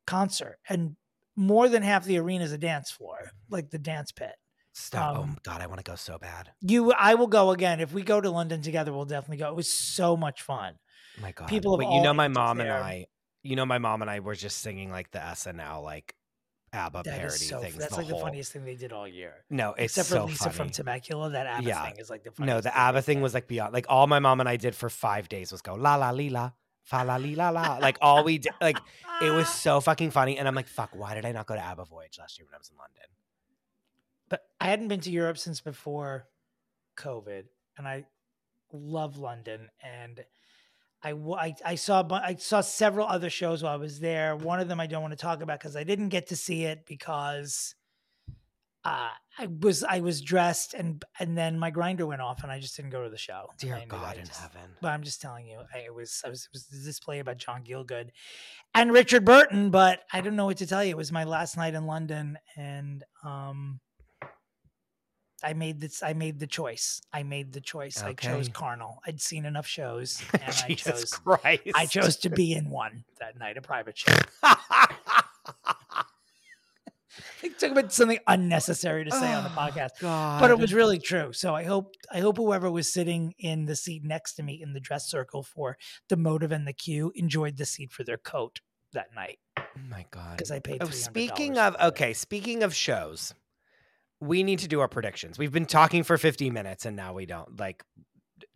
concert. And more than half the arena is a dance floor, like the dance pit. Stop. oh um, God, I want to go so bad. You, I will go again. If we go to London together, we'll definitely go. It was so much fun. Oh my God. people But you know, my mom and. I. You know, my mom and I were just singing like the SNL like ABBA That parody so. things. That's the like whole- the funniest thing they did all year. No, it's Except for so Lisa funny. from Temecula, that ABBA Yeah. thing is like the No, the ABBA thing was like beyond. Like all my mom and I did for five days was go la la li la fa la li la la. Like all we did, like it was so fucking funny. And I'm like, fuck, why did I not go to ABBA Voyage last year when I was in London? but I hadn't been to Europe since before COVID, and I love London. And I, I, I saw I saw several other shows while I was there. One of them I don't want to talk about because I didn't get to see it because uh, I was I was dressed and and then my Grindr went off and I just didn't go to the show. Dear God in just- heaven. But I'm just telling you, I, it was I was it was a display about John Gielgud and Richard Burton. But I don't know what to tell you. It was my last night in London, and um, I made this. I made the choice. I made the choice. I chose Carnal. I'd seen enough shows, and I chose. Christ. I chose to be in one that night, a private show. I took about something unnecessary to say on the Oh, podcast, God. but it was really true. So I hope I hope whoever was sitting in the seat next to me in the dress circle for the motive and the cue enjoyed the seat for their coat that night Oh my God. because I paid. Oh, speaking of okay, speaking of shows, we need to do our predictions. We've been talking for 50 minutes and now we don't. Like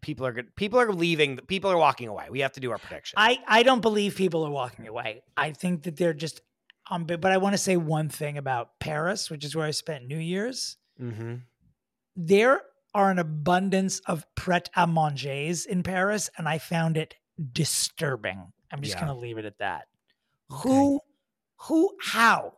people are good people are leaving, people are walking away. We have to do our predictions. I I don't believe people are walking away. I think that they're just um. But but I want to say one thing about Paris, which is where I spent New Year's. mm-hmm. there are an abundance of pret a mangers in Paris, and I found it disturbing. I'm just Yeah. going to leave it at that. Who, who, how,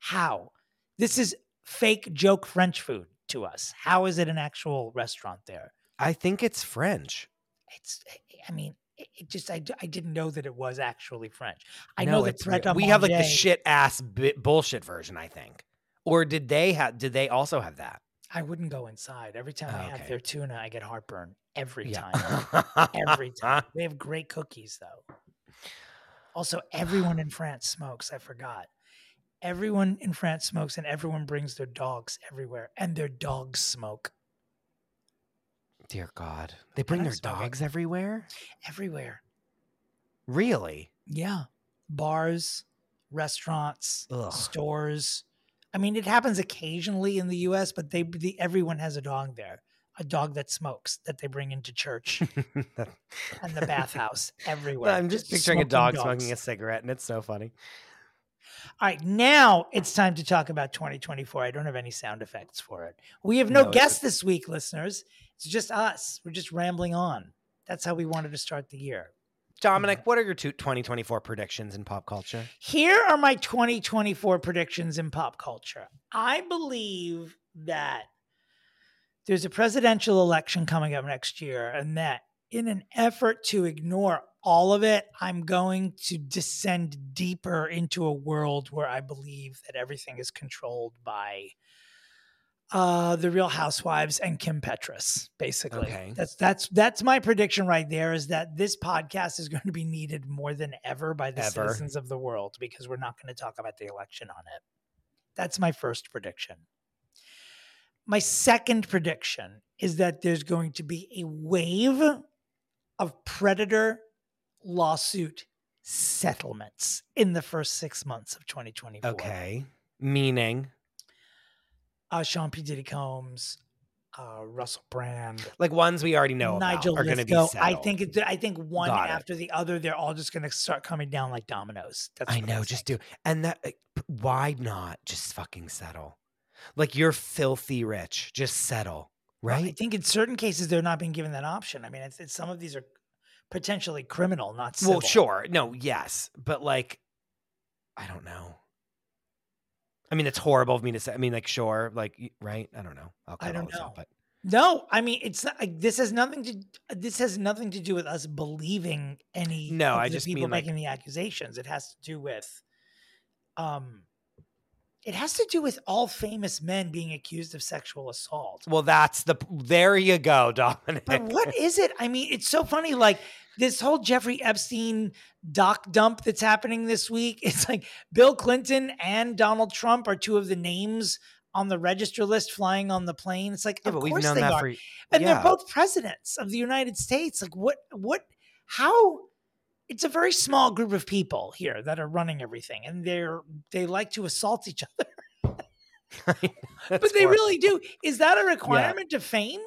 how? This is fake joke French food to us. How is it an actual restaurant there? I think it's French. It's, eh, eh, I mean, it, just I, I didn't know that it was actually French. I No, know that pret we have like the shit ass bi- bullshit version, I think. Or did they have did they also have that? I wouldn't go inside. Every time I oh, have Okay. their tuna, I get heartburn every Yeah. time. every time. They have great cookies though. Also, everyone in France smokes. I forgot. Everyone in France smokes, and everyone brings their dogs everywhere, and their dogs smoke Dear God. They bring their it. dogs everywhere? everywhere. Really? Yeah, bars, restaurants, Ugh. stores. I mean, it happens occasionally in the U.S., but they, the, everyone has a dog there. A dog that smokes that they bring into church and the bathhouse everywhere. I'm just picturing a dog smoking smoking a cigarette and it's so funny. All right, now it's time to talk about 2024. I don't have any sound effects for it. We have no, No, guests this week, listeners. It's just us. We're just rambling on. That's how we wanted to start the year. Dominick, what are your two 2024 predictions in pop culture? Here are my 2024 predictions in pop culture. I believe that there's a presidential election coming up next year, and that in an effort to ignore all of it, I'm going to descend deeper into a world where I believe that everything is controlled by uh the real housewives and kim petras basically Okay. that's that's that's my prediction right there is that this podcast is going to be needed more than ever by the Ever. citizens of the world because we're not going to talk about the election on it that's my first prediction my second prediction is that there's going to be a wave of predator lawsuit settlements in the first six months of 2024 Okay. Meaning, uh, Sean P. Diddy Combs, uh, Russell Brand, like ones we already know Nigel about are going to be settled. I think it, I think one Got it. after the other, they're all just going to start coming down like dominoes. That's I know, just do. And that, like, why not just fucking settle? Like, you're filthy rich. Just settle, Well, I think in certain cases they're not being given that option. I mean, it's, it's some of these are potentially criminal, not civil. Well, sure. No, yes. But, like, I don't know. I mean, it's horrible of me to say. I mean, like, sure, like, right? I don't know. I'll I cut don't know. out, but No, I mean it's not, like, this has nothing to this has nothing to do with us believing any. No, of I the just people mean, like- making the accusations. It has to do with, um, it has to do with all famous men being accused of sexual assault. well, that's the. There you go, Dominick. But what is it? I mean, it's so funny. Like this whole Jeffrey Epstein doc dump that's happening this week. It's like Bill Clinton and Donald Trump are two of the names on the register list flying on the plane. It's like, Yeah, of but we've course known they that are. for. and yeah. they're both presidents of the United States. Like, what? What? How? It's a very small group of people here that are running everything, and they're they like to assault each other. But they horrible. really do. Is that a requirement of fame?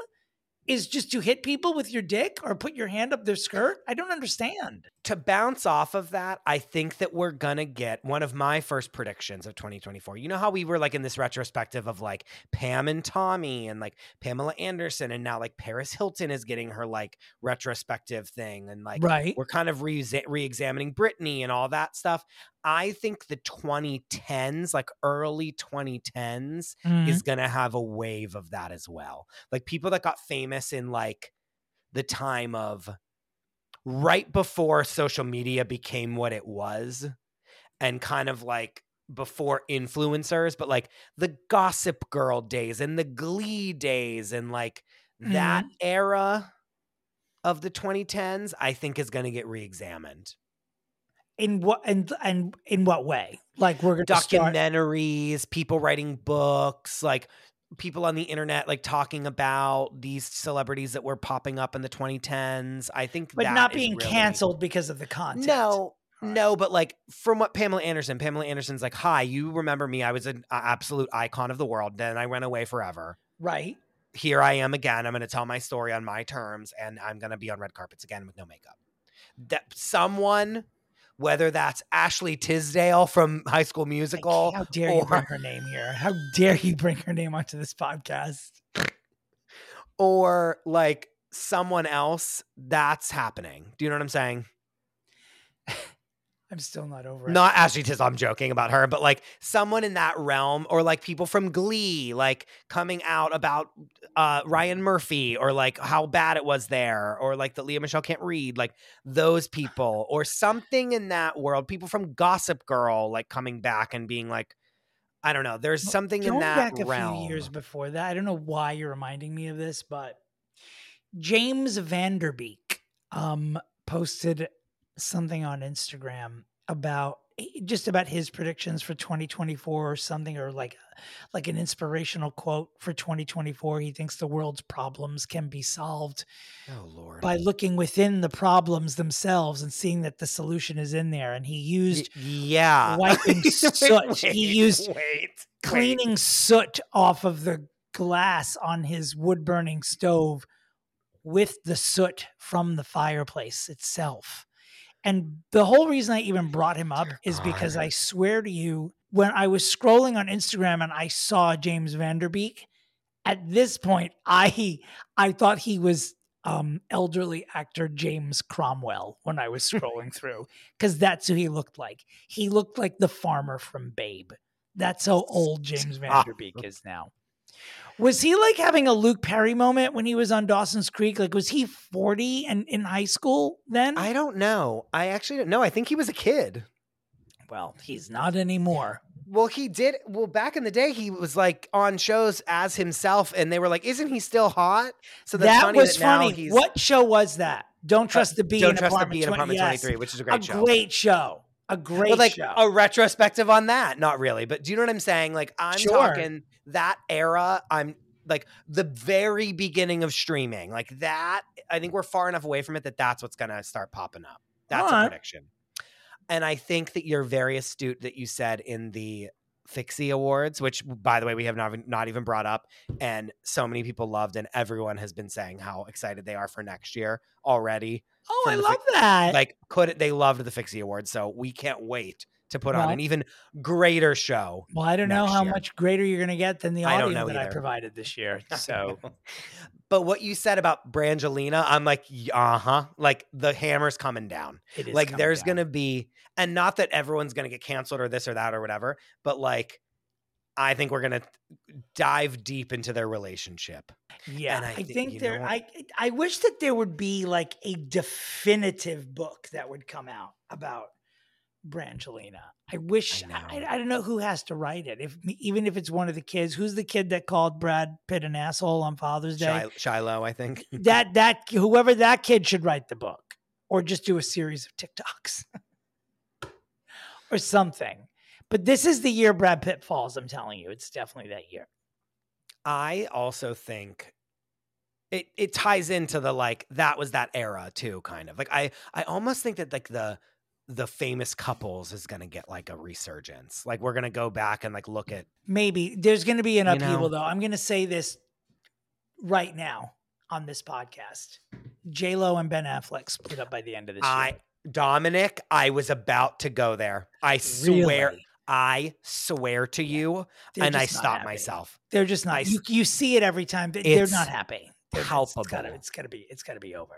Is just to hit people with your dick or put your hand up their skirt? I don't understand. To bounce off of that, I think that we're gonna get one of my first predictions of 2024. You know how we were like in this retrospective of like Pam and Tommy and like Pamela Anderson, and now like Paris Hilton is getting her like retrospective thing, and like Right. we're kind of re examining Britney and all that stuff. I think the 2010s, like early 2010s, Mm-hmm. is gonna have a wave of that as well. Like people that got famous in like the time of right before social media became what it was and kind of like before influencers, but like the gossip girl days and the glee days and like that mm-hmm. era of the 2010s, I think is going to get re examined. In what and and in what way? Like we're going to start. documentaries, people writing books, like people on the internet like talking about these celebrities that were popping up in the 2010s. I think But not being really- canceled because of the content. No. Right. No, but like from what Pamela Anderson, Pamela Anderson's like, "Hi, you remember me? I was an absolute icon of the world. Then I went away forever. Right. Here I am again. I'm going to tell my story on my terms, and I'm going to be on red carpets again with no makeup." That someone, whether that's Ashley Tisdale from High School Like, Musical, how dare you bring her name here? How dare you bring her name onto this podcast? or like someone else, that's happening. Do you know what I'm saying? I'm still not over it. Not Ashley Tisdale. I'm joking about her, but like someone in that realm, or like people from Glee, like coming out about uh, Ryan Murphy, or like how bad it was there, or like that Lea Michele can't read, like those people, or something in that world. People from Gossip Girl, like coming back and being like, I don't know. There's Well, something in that back a few years before that, I don't know why you're reminding me of this, but James Van Der Beek um, posted something on Instagram about eh, just about his predictions for 2024 or something or like like an inspirational quote for 2024 he thinks the world's problems can be solved oh Lord. by looking within the problems themselves and seeing that the solution is in there and he Y- used yeah. wiping Wait, soot. He used wait, wait. cleaning soot off of the glass on his wood burning stove with the soot from the fireplace itself. And the whole reason I even brought him up is because I swear to you, when I was scrolling on Instagram and I saw James Van Der Beek, at this point, I I thought he was um, elderly actor James Cromwell when I was scrolling through because that's who he looked like. He looked like the farmer from Babe. That's how old James Van Der Beek is now. Was he like having a Luke Perry moment when he was on Dawson's Creek? Like, was he 40 and in high school then? I don't know. I actually don't know. I think he was a kid. well, he's not anymore. Well, he did. Well, back in the day, he was like on shows as himself, and they were like, "Isn't he still hot?" So that's that funny was that funny. What show was that? Don't uh, trust the bee. Don't in Trust the apartment Bee in 20 Apartment yes. 23, which is a great a show. great show. A great But like show. a retrospective on that, not really. But do you know what I'm saying? Like I'm Sure. talking that era. I'm like the very beginning of streaming. Like that. I think we're far enough away from it that that's what's gonna start popping up. That's a prediction. And I think that you're very astute that you said in the Fixie Awards, which by the way we have not even, not even brought up, and so many people loved, and everyone has been saying how excited they are for next year already. oh, I love that. Like, could they loved the Fixie Awards, so we can't wait to put on an even greater show. well, I don't know how year. much greater you're going to get than the audio that I provided this year. So but what you said about Brangelina, I'm like, uh huh. Like the hammer's coming down. it is like there's gonna be, and not that everyone's gonna get canceled or this or that or whatever, but like, I think we're gonna dive deep into their relationship. Yeah, And I I, think- think there. know- I I wish that there would be like a definitive book that would come out about Brangelina. I wish. I I. I, don't know who has to write it. If even if it's one of the kids, who's the kid that called Brad Pitt an asshole on Father's Day? Shil- Shiloh, I think. that that whoever that kid should write the book, or just do a series of TikToks, or something. But this is the year Brad Pitt falls. I'm telling you, it's definitely that year. I also think it it ties into the like that was that era too, kind of like I I almost think that like the the famous couples is gonna get like a resurgence. Like we're gonna go back and like look at Maybe there's going to be an You upheaval, know? though. I'm going to say this right now on this podcast: J Lo and Ben Affleck split up by the end of this I year. Dominick. I was about to go there. I swear. I swear to you, They're and I just not stopped happy. myself. They're just not. I You, you see it every time. They- They're It's not happy. They're- It's palpable. gotta, it's gotta be. It's gotta be over.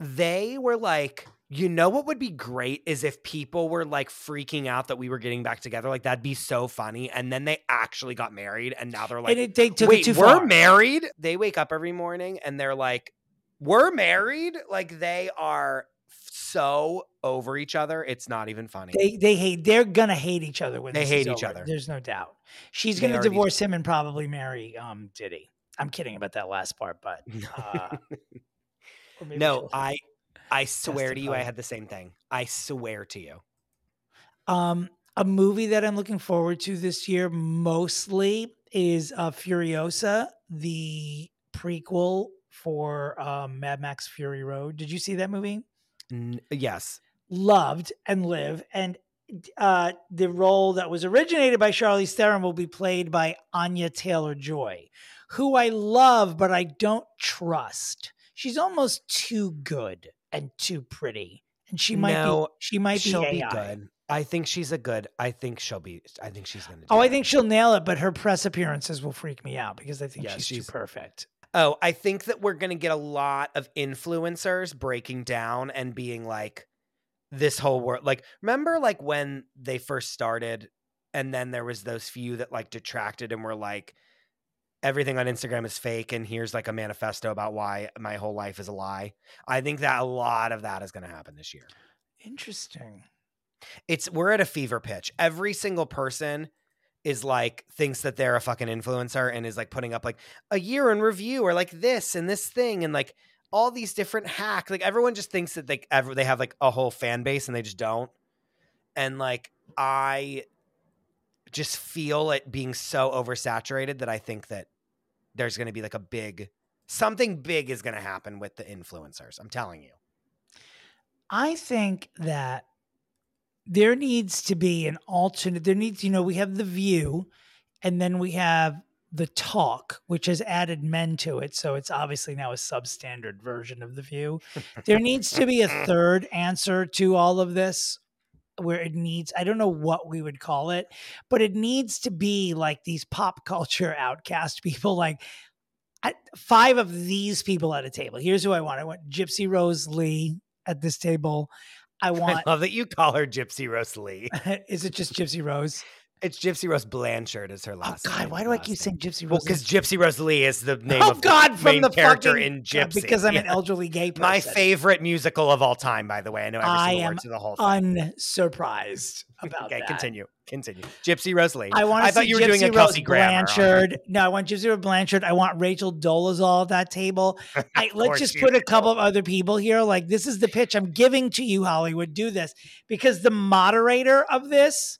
They were like, you know what would be great is if people were like freaking out that we were getting back together. Like that'd be so funny. And then they actually got married, and now they're like, and it, they took wait, it too we're far. married. They wake up every morning and they're like, we're married. Like they are so over each other. It's not even funny. They they hate. They're gonna hate each other when They hate each over. other. There's no doubt. She's They gonna divorce him and probably marry um Diddy. I'm kidding about that last part, but uh, no, I I swear to you, I had the same thing. I swear to you. Um, a movie that I'm looking forward to this year mostly is uh, Furiosa, the prequel for um, Mad Max Fury Road. Did you see that movie? Yes. Loved and live. And uh, the role that was originated by Charlize Theron will be played by Anya Taylor Joy, who I love, but I don't trust. She's almost too good and too pretty. And she might No, be she might be she'll AI. be good. I think she's a good. I think she'll be. I think she's gonna. Oh, do Oh, I think she'll nail it, but her press appearances will freak me out because I think Yeah, she's, she's- too perfect. Oh, I think that we're to get a lot of influencers breaking down and being like, this whole world. Like, remember, like when they first started, and then there was those few that like detracted and were like, everything on Instagram is fake, and here's like a manifesto about why my whole life is a lie. I think that a lot of that is going to happen this year. Interesting. It's we're at a fever pitch. Every single person is like thinks that they're a fucking influencer and is like putting up like a year in review or like this and this thing and like all these different hacks. Like everyone just thinks that they ever they have like a whole fan base and they just don't. And like I just feel it being so oversaturated that I think that there's going to be like a big something big is going to happen with the influencers. I'm telling you. I think that there needs to be an alternate. There needs, you know, we have the view, and then we have the talk, which has added men to it. So it's obviously now a substandard version of The View. there needs to be a third answer to all of this where it needs, I don't know what we would call it, but it needs to be like these pop culture outcast people, like I, five of these people at a table. Here's who I want I want Gypsy Rose Lee at this table. I want. I love that you call her Gypsy Rose Lee. is it just Gypsy Rose? It's Gypsy Rose Blanchard is her oh, last. Oh. God, name, why do I keep name. saying Gypsy Rose? Well, because Gypsy Rose Lee is the name oh of God, the from main the character fucking, in Gypsy. because I'm an elderly gay person. My favorite musical of all time, by the way. I know every I single word to the whole thing. unsurprised about okay, that. continue. Continue. Gypsy Rose Lee. I want. I thought you were doing a Gypsy Kelsey Rose Grammer. Blanchard. No, I want Gypsy Rose Blanchard. I want Rachel Dolezal at that table. I, let's just put a couple of other people here. Like this is the pitch I'm giving to you, Hollywood. Do this because the moderator of this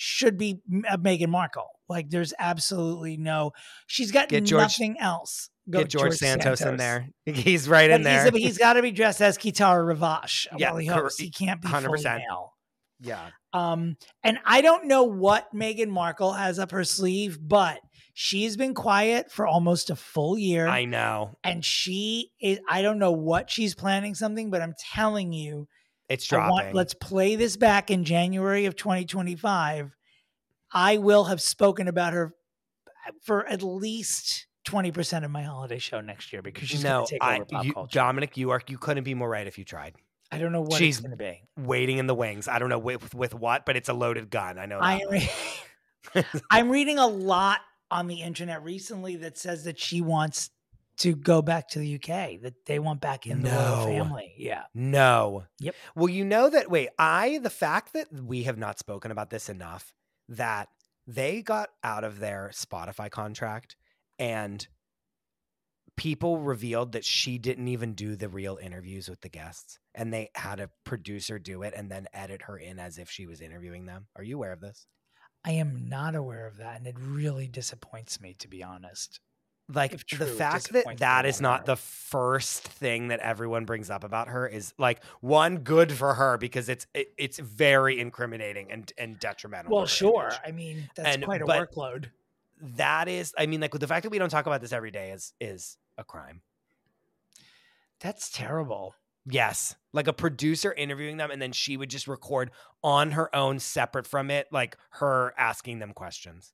should be uh, Meghan Markle. Like there's absolutely no. She's got George- nothing else. Go Get George, Santos, in there. He's right But in there. he's, he's got to be dressed as Kitara Ravache. Yeah, he cor- He can't be 100%. fully male. yeah. Um, and I don't know what Meghan Markle has up her sleeve, but she's been quiet for almost a full year. I know. and she is, I don't know what she's planning something, but I'm telling you, It's dropping. want, let's play this back in January of 2025. I will have spoken about her for at least 20% of my holiday show next year because she's no, going to take over I, pop you, culture. Dominick, you are you couldn't be more right if you tried. I don't know what she's going to be. Waiting in the wings. I don't know with with what, but it's a loaded gun. I know. That I much. re- I'm reading a lot on the internet recently that says that she wants to go back to the UK, that they want back in the royal family. Yeah. No. Yep. Well, you know that. Wait, I the fact that we have not spoken about this enough that they got out of their Spotify contract and people revealed that she didn't even do the real interviews with the guests and they had a producer do it and then edit her in as if she was interviewing them. Are you aware of this? I am not aware of that. And it really disappoints me, to be honest. Like the fact that that is not more. the first thing that everyone brings up about her is like one good for her because it's it, it's very incriminating and and detrimental. Well, sure. image. I mean, that's And- quite a workload. That is, I mean, like the fact that we don't talk about this every day is is a crime. That's terrible. Yes, like a producer interviewing them, and then she would just record on her own, separate from it, like her asking them questions.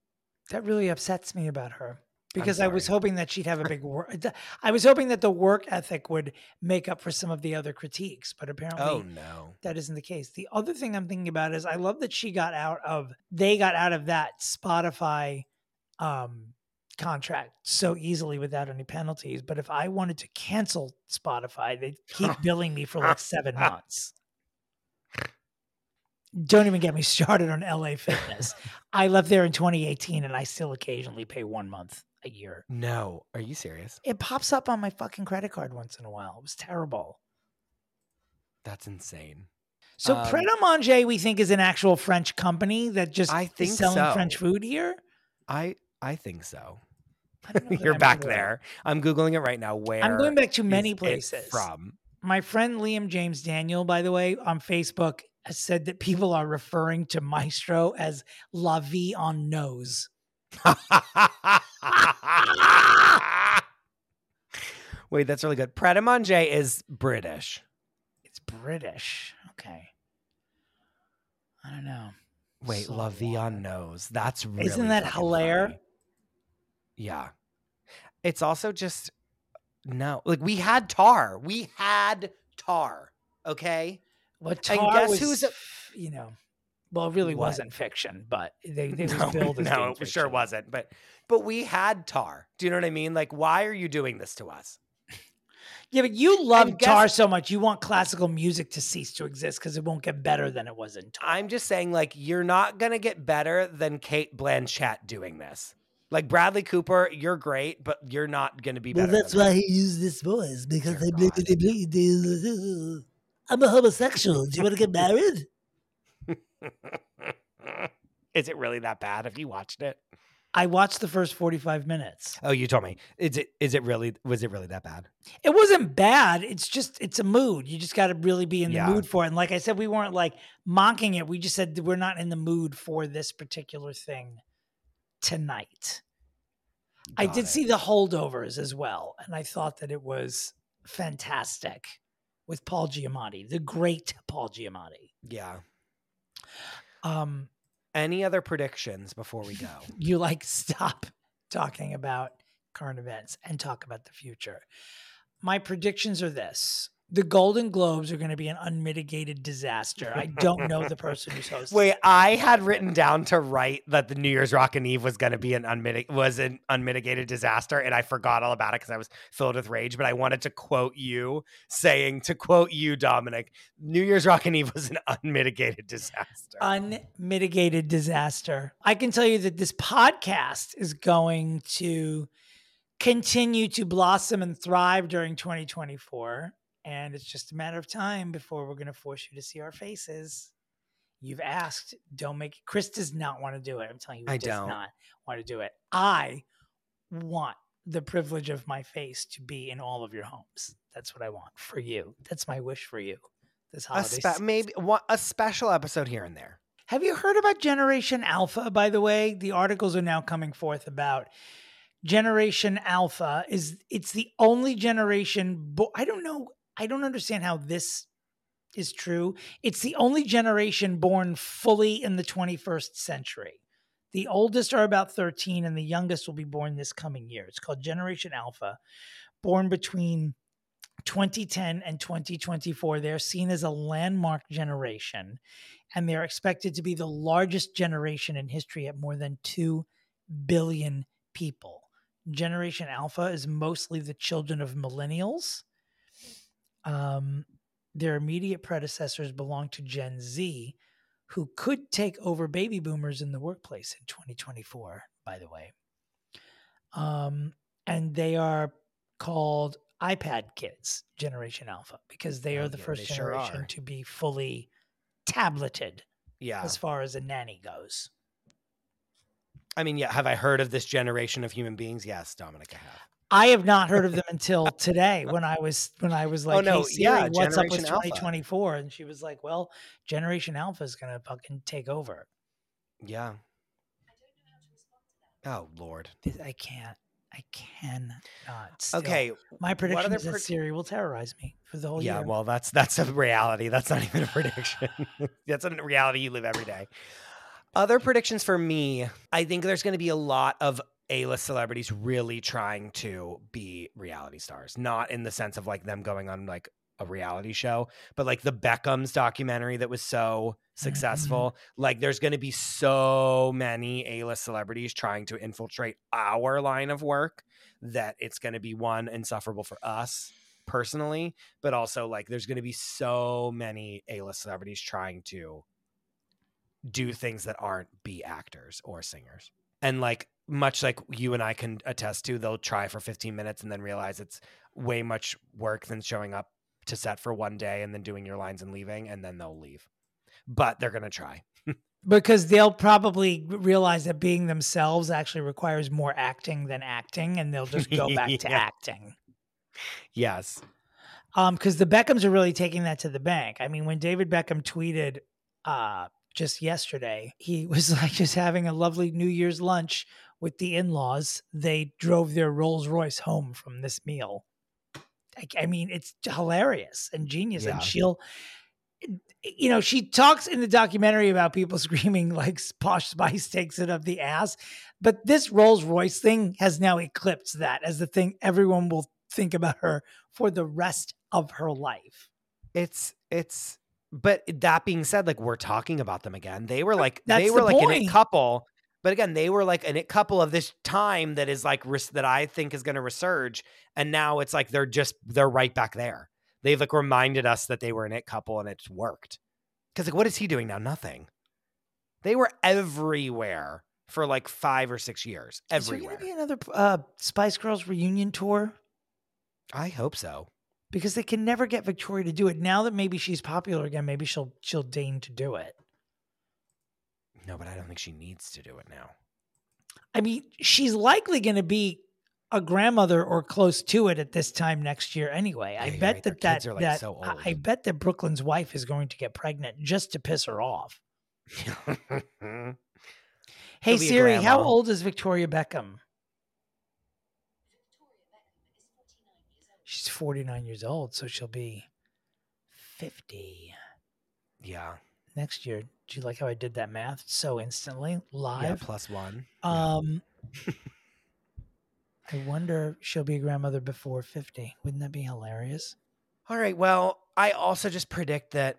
That really upsets me about her because I was hoping that she'd have a big work. I was hoping that the work ethic would make up for some of the other critiques, but apparently Oh no, that isn't the case. The other thing I'm thinking about is I love that she got out of they got out of that Spotify um contract so easily without any penalties. But if I wanted to cancel Spotify, they'd keep billing me for like seven months. Don't even get me started on LA Fitness. I left there in 2018 and I still occasionally pay one month a year. no, are you serious? It pops up on my fucking credit card once in a while. It was terrible. That's insane. So Um, Pret a Manger, we think, is an actual French company that just I is think selling so. French food here. I I think so. I don't know that You're back there. I'm googling it right now. Where I'm going back to many places. from. My friend Liam James Daniel, by the way, on Facebook has said that people are referring to Maestro as La Vie en Nose. Wait, that's really good. Pret a Manger is British. It's British. Okay. I don't know. Wait, So La Vie wild. That's really Isn't that hilarious? funny. Yeah. It's also just no. Like we had Tar. We had Tar. Okay. Well, And guess was, who's a- you know, well, it really What? wasn't fiction, but they, they was No, billed as no, it sure wasn't. But but we had Tar. Do you know what I mean? Like, why are you doing this to us? Yeah, but you love guess- Tar so much, you want classical music to cease to exist because it won't get better than it was in Tar. I'm just saying, like, you're not gonna get better than Cate Blanchett doing this. Like Bradley Cooper, you're great, but you're not gonna be better. than that. he used this voice because Dear I they I'm a homosexual. Do you want to get married? Is it really that bad? Have you watched it? I watched the first 45 minutes. Oh, you told me. Is it? Is it really? Was it really that bad? It wasn't bad. It's just, it's a mood. You just got to really be in the Yeah. mood for it. And like I said, we weren't like mocking it. We just said we're not in the mood for this particular thing tonight. I did it. see the holdovers as well, and I thought that it was fantastic with Paul Giamatti, the great Paul Giamatti. Yeah. Um, Any other predictions before we go? you like stop talking about current events and talk about the future. My predictions are this. The Golden Globes are going to be an unmitigated disaster. I don't know the person who's hosting. Wait, I had written down to write that the New Year's Rockin' Eve was going to be an unmitig- was an unmitigated disaster, and I forgot all about it because I was filled with rage. But I wanted to quote you, saying to quote you, Dominick, New Year's Rockin' Eve was an unmitigated disaster. unmitigated disaster. I can tell you that this podcast is going to continue to blossom and thrive during 2024. And it's just a matter of time before we're going to force you to see our faces. You've asked, don't make Chris does not want to do it. I'm telling you, he I does don't. not want to do it. I want the privilege of my face to be in all of your homes. That's what I want for you. That's my wish for you this a holiday spe- season. maybe one, a special episode here and there. Have you heard about Generation Alpha, by the way? The articles are now coming forth about Generation Alpha is it's the only generation bo- I don't know I don't understand how this is true. It's the only generation born fully in the 21st century. The oldest are about 13 and the youngest will be born this coming year. It's called Generation Alpha, born between 2010 and 2024. They're seen as a landmark generation and they're expected to be the largest generation in history at more than 2 billion people. Generation Alpha is mostly the children of millennials. Um, their immediate predecessors belong to Gen Z, who could take over baby boomers in the workplace in 2024, by the way. Um, and they are called iPad kids, Generation Alpha, because they Oh, are the yeah, first they sure generation to be fully tableted Yeah. as far as a nanny goes. I mean, yeah. Have I heard of this generation of human beings? Yes, Dominick, I have. I have not heard of them until today when I was when I was oh, like, Oh, no, "Hey Siri, yeah, what's up with Generation Alpha. 2024?" And she was like, "Well, Generation Alpha is gonna fucking take over." Yeah. Oh Lord. I can't. I cannot. still. Okay. my prediction is that pred- Siri will terrorize me for the whole yeah, year. Yeah, well, that's that's a reality. That's not even a prediction. that's a reality you live every day. Other predictions for me, I think there's going to be a lot of A-list celebrities really trying to be reality stars, not in the sense of like them going on like a reality show, but like the Beckham's documentary that was so mm-hmm. successful. Like there's going to be so many A-list celebrities trying to infiltrate our line of work that it's going to be one insufferable for us personally, but also like there's going to be so many A-list celebrities trying to do things that aren't be actors or singers. And like much like you and I can attest to, they'll try for 15 minutes and then realize it's way much work than showing up to set for one day and then doing your lines and leaving and then they'll leave. But they're going to try. because they'll probably realize that being themselves actually requires more acting than acting, and they'll just go back to acting. Yes. Um, because the Beckhams are really taking that to the bank. I mean, when David Beckham tweeted uh just yesterday, he was like just having a lovely New Year's lunch with the in-laws. They drove their Rolls Royce home from this meal. Like, I mean, it's hilarious and genius. Yeah. And she'll you know, she talks in the documentary about people screaming like Posh Spice takes it up the ass. But this Rolls Royce thing has now eclipsed that as the thing everyone will think about her for the rest of her life. It's it's but that being said, like we're talking about them again. They were like That's they the were like point. it couple, but again, they were like a couple of this time that is like res- that I think is going to resurge, and now it's like they're just they're right back there. They've like reminded us that they were an it couple and it's worked. Because like, what is he doing now? Nothing. They were everywhere for like five or six years. Is there Everywhere. going to be another uh, Spice Girls reunion tour? I hope so. Because they can never get Victoria to do it. Now that maybe she's popular again, maybe she'll she'll deign to do it. No, but I don't think she needs to do it now. I mean, she's likely going to be a grandmother or close to it at this time next year anyway. Yeah, I bet right. that that, like that so I, I bet that Brooklyn's wife is going to get pregnant just to piss her off. hey Siri, how old is Victoria Beckham? She's 49 years old, so she'll be 50. Yeah. Next year. Do you like how I did that math so instantly live? Yeah, plus one. Um, I wonder if she'll be a grandmother before 50. Wouldn't that be hilarious? All right. Well, I also just predict that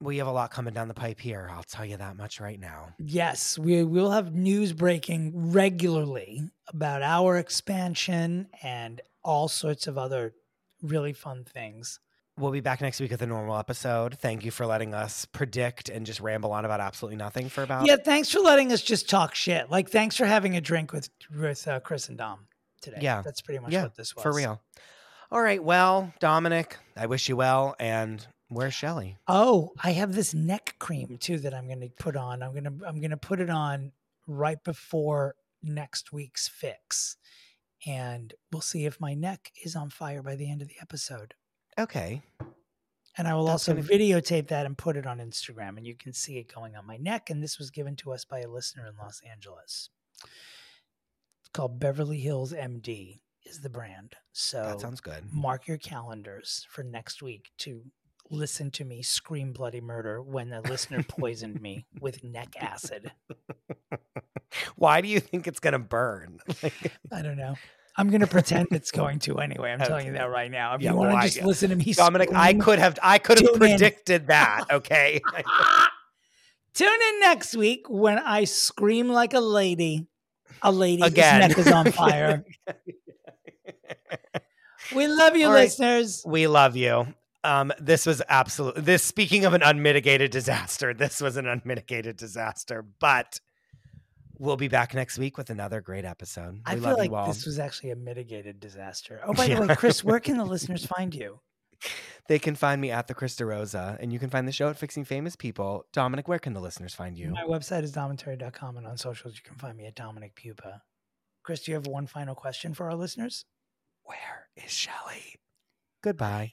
we have a lot coming down the pipe here. I'll tell you that much right now. Yes, we will have news breaking regularly about our expansion and all sorts of other really fun things. We'll be back next week with a normal episode. Thank you for letting us predict and just ramble on about absolutely nothing for about. Yeah, thanks for letting us just talk shit. Like, thanks for having a drink with with uh, Chris and Dom today. Yeah. that's pretty much yeah, what this was for real. All right. Well, Dominick, I wish you well. And where's Shelly? Oh, I have this neck cream too that I'm going to put on. I'm going to I'm going to put it on right before next week's fix. And we'll see if my neck is on fire by the end of the episode. Okay. And I will That's also gonna- videotape that and put it on Instagram and you can see it going on my neck and this was given to us by a listener in Los Angeles. It's called Beverly Hills MD is the brand. So That sounds good. mark your calendars for next week to listen to me scream bloody murder when a listener poisoned me with neck acid. Why do you think it's going to burn? Like, I don't know. I'm going to pretend it's going to anyway. I'm telling you that right now. If Yeah, you want well, to I- just listen to me Dominick, I scream- could have I could have Tune in. predicted that. Okay. Tune in next week when I scream like a lady. A lady Again. neck is on fire. we love you, All right. listeners. we love you. Um, this was absolute. This speaking of an unmitigated disaster, this was an unmitigated disaster. But we'll be back next week with another great episode. We I feel love like you all. this was actually a mitigated disaster. Oh, by Yeah. the way, Chris, where can the listeners find you? They can find me at the Chris DeRosa, and you can find the show at Fixing Famous People. Dominick, where can the listeners find you? My website is dommentary.com, and on socials, you can find me at Dominick Pupa. Chris, do you have one final question for our listeners? Where is Shelly? Goodbye.